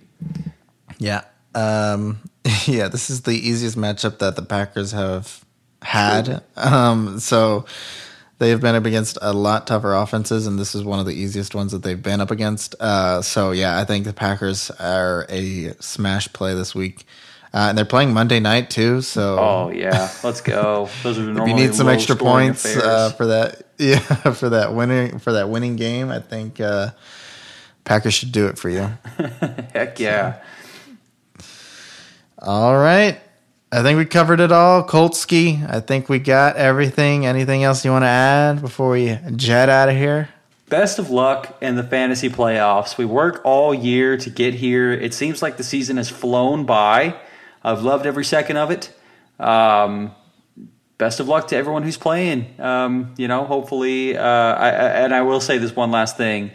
Yeah. Um, yeah, this is the easiest matchup that the Packers have had. Um, so they've been up against a lot tougher offenses, and this is one of the easiest ones that they've been up against. Uh, so yeah, I think the Packers are a smash play this week. Uh, and they're playing Monday night too, so Oh yeah, let's go. Those are if you need some extra points uh, for that, yeah, for that winning for that winning game, I think uh, Packers should do it for you. Heck yeah. All right. I think we covered it all. Koltsky, I think we got everything. Anything else you want to add before we jet out of here? Best of luck in the fantasy playoffs. We work all year to get here. It seems like the season has flown by. I've loved every second of it. Um, best of luck to everyone who's playing. Um, you know, hopefully, uh, I, and I will say this one last thing.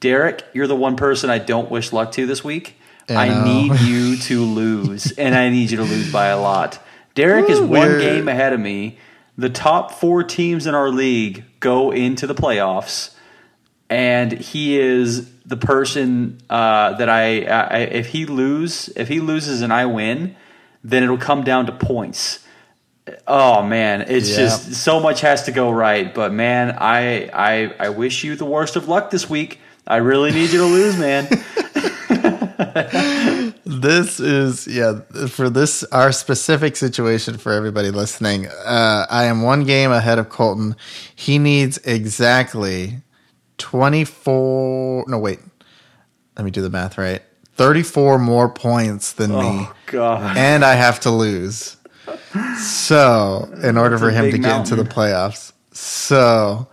Derric, you're the one person I don't wish luck to this week. I need you to lose, and I need you to lose by a lot. Derric is one game ahead of me. The top four teams in our league go into the playoffs and he is the person uh, that I, I if he lose if he loses and I win, then it'll come down to points. Oh man, it's Yeah. just so much has to go right. But man, I I I wish you the worst of luck this week. I really need you to lose, man. This is yeah for this our specific situation for everybody listening. Uh, I am one game ahead of Colton. He needs exactly twenty four. No wait, let me do the math right. Thirty four more points than me, Oh god. and I have to lose. So in order That's for him to get into the playoffs, so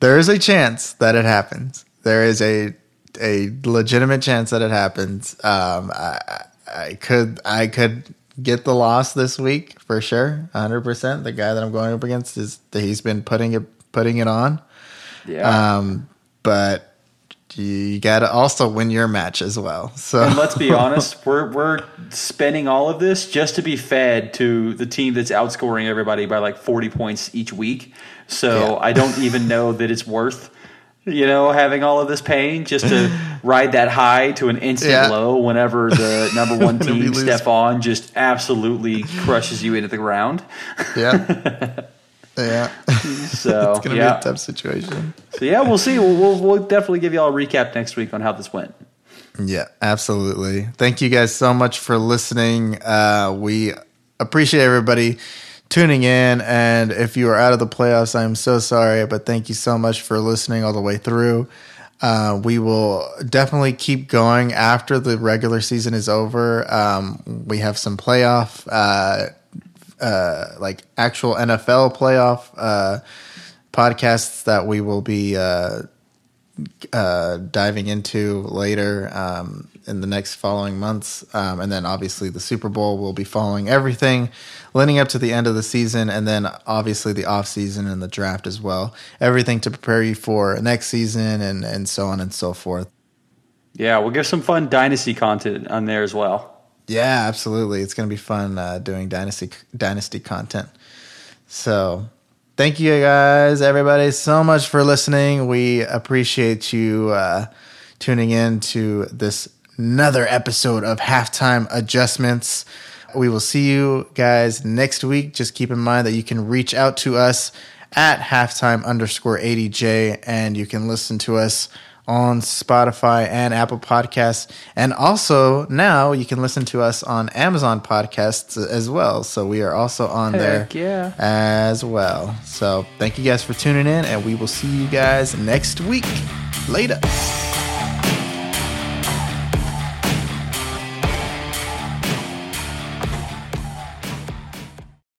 there is a chance that it happens. There is a a legitimate chance that it happens. Um, I, I could I could get the loss this week for sure, hundred percent. The guy that I'm going up against is that he's been putting it putting it on. Yeah. Um, but you got to also win your match as well. So And let's be honest, we're we're spending all of this just to be fed to the team that's outscoring everybody by like 40 points each week. So Yeah. I don't even know that it's worth you know having all of this pain just to ride that high to an instant Yeah. low whenever the number one team. Stefan just absolutely crushes you into the ground. yeah, yeah. So it's gonna yeah. be a tough situation. So yeah, we'll see. We'll, we'll we'll definitely give you all a recap next week on how this went. Yeah, absolutely. Thank you guys so much for listening. Uh, we appreciate everybody tuning in. And if you are out of the playoffs, I'm so sorry, but thank you so much for listening all the way through. Uh, we will definitely keep going after the regular season is over. Um, we have some playoff, uh, uh, like actual NFL playoff uh, podcasts that we will be uh, diving into later um, in the next following months. Um, and then obviously the Super Bowl will be following everything leading up to the end of the season. And then obviously the off season and the draft as well. Everything to prepare you for next season and, and so on and so forth. Yeah, we'll give some fun dynasty content on there as well. Yeah, absolutely. It's going to be fun uh, doing dynasty dynasty content. So, thank you guys, everybody, so much for listening. We appreciate you uh, tuning in to this another episode of Halftime Adjustments. We will see you guys next week. Just keep in mind that you can reach out to us at halftime underscore ADJ and you can listen to us on Spotify and Apple Podcasts. And also now you can listen to us on Amazon Podcasts as well. So we are also on there yeah. as well. So thank you guys for tuning in and we will see you guys next week. Later.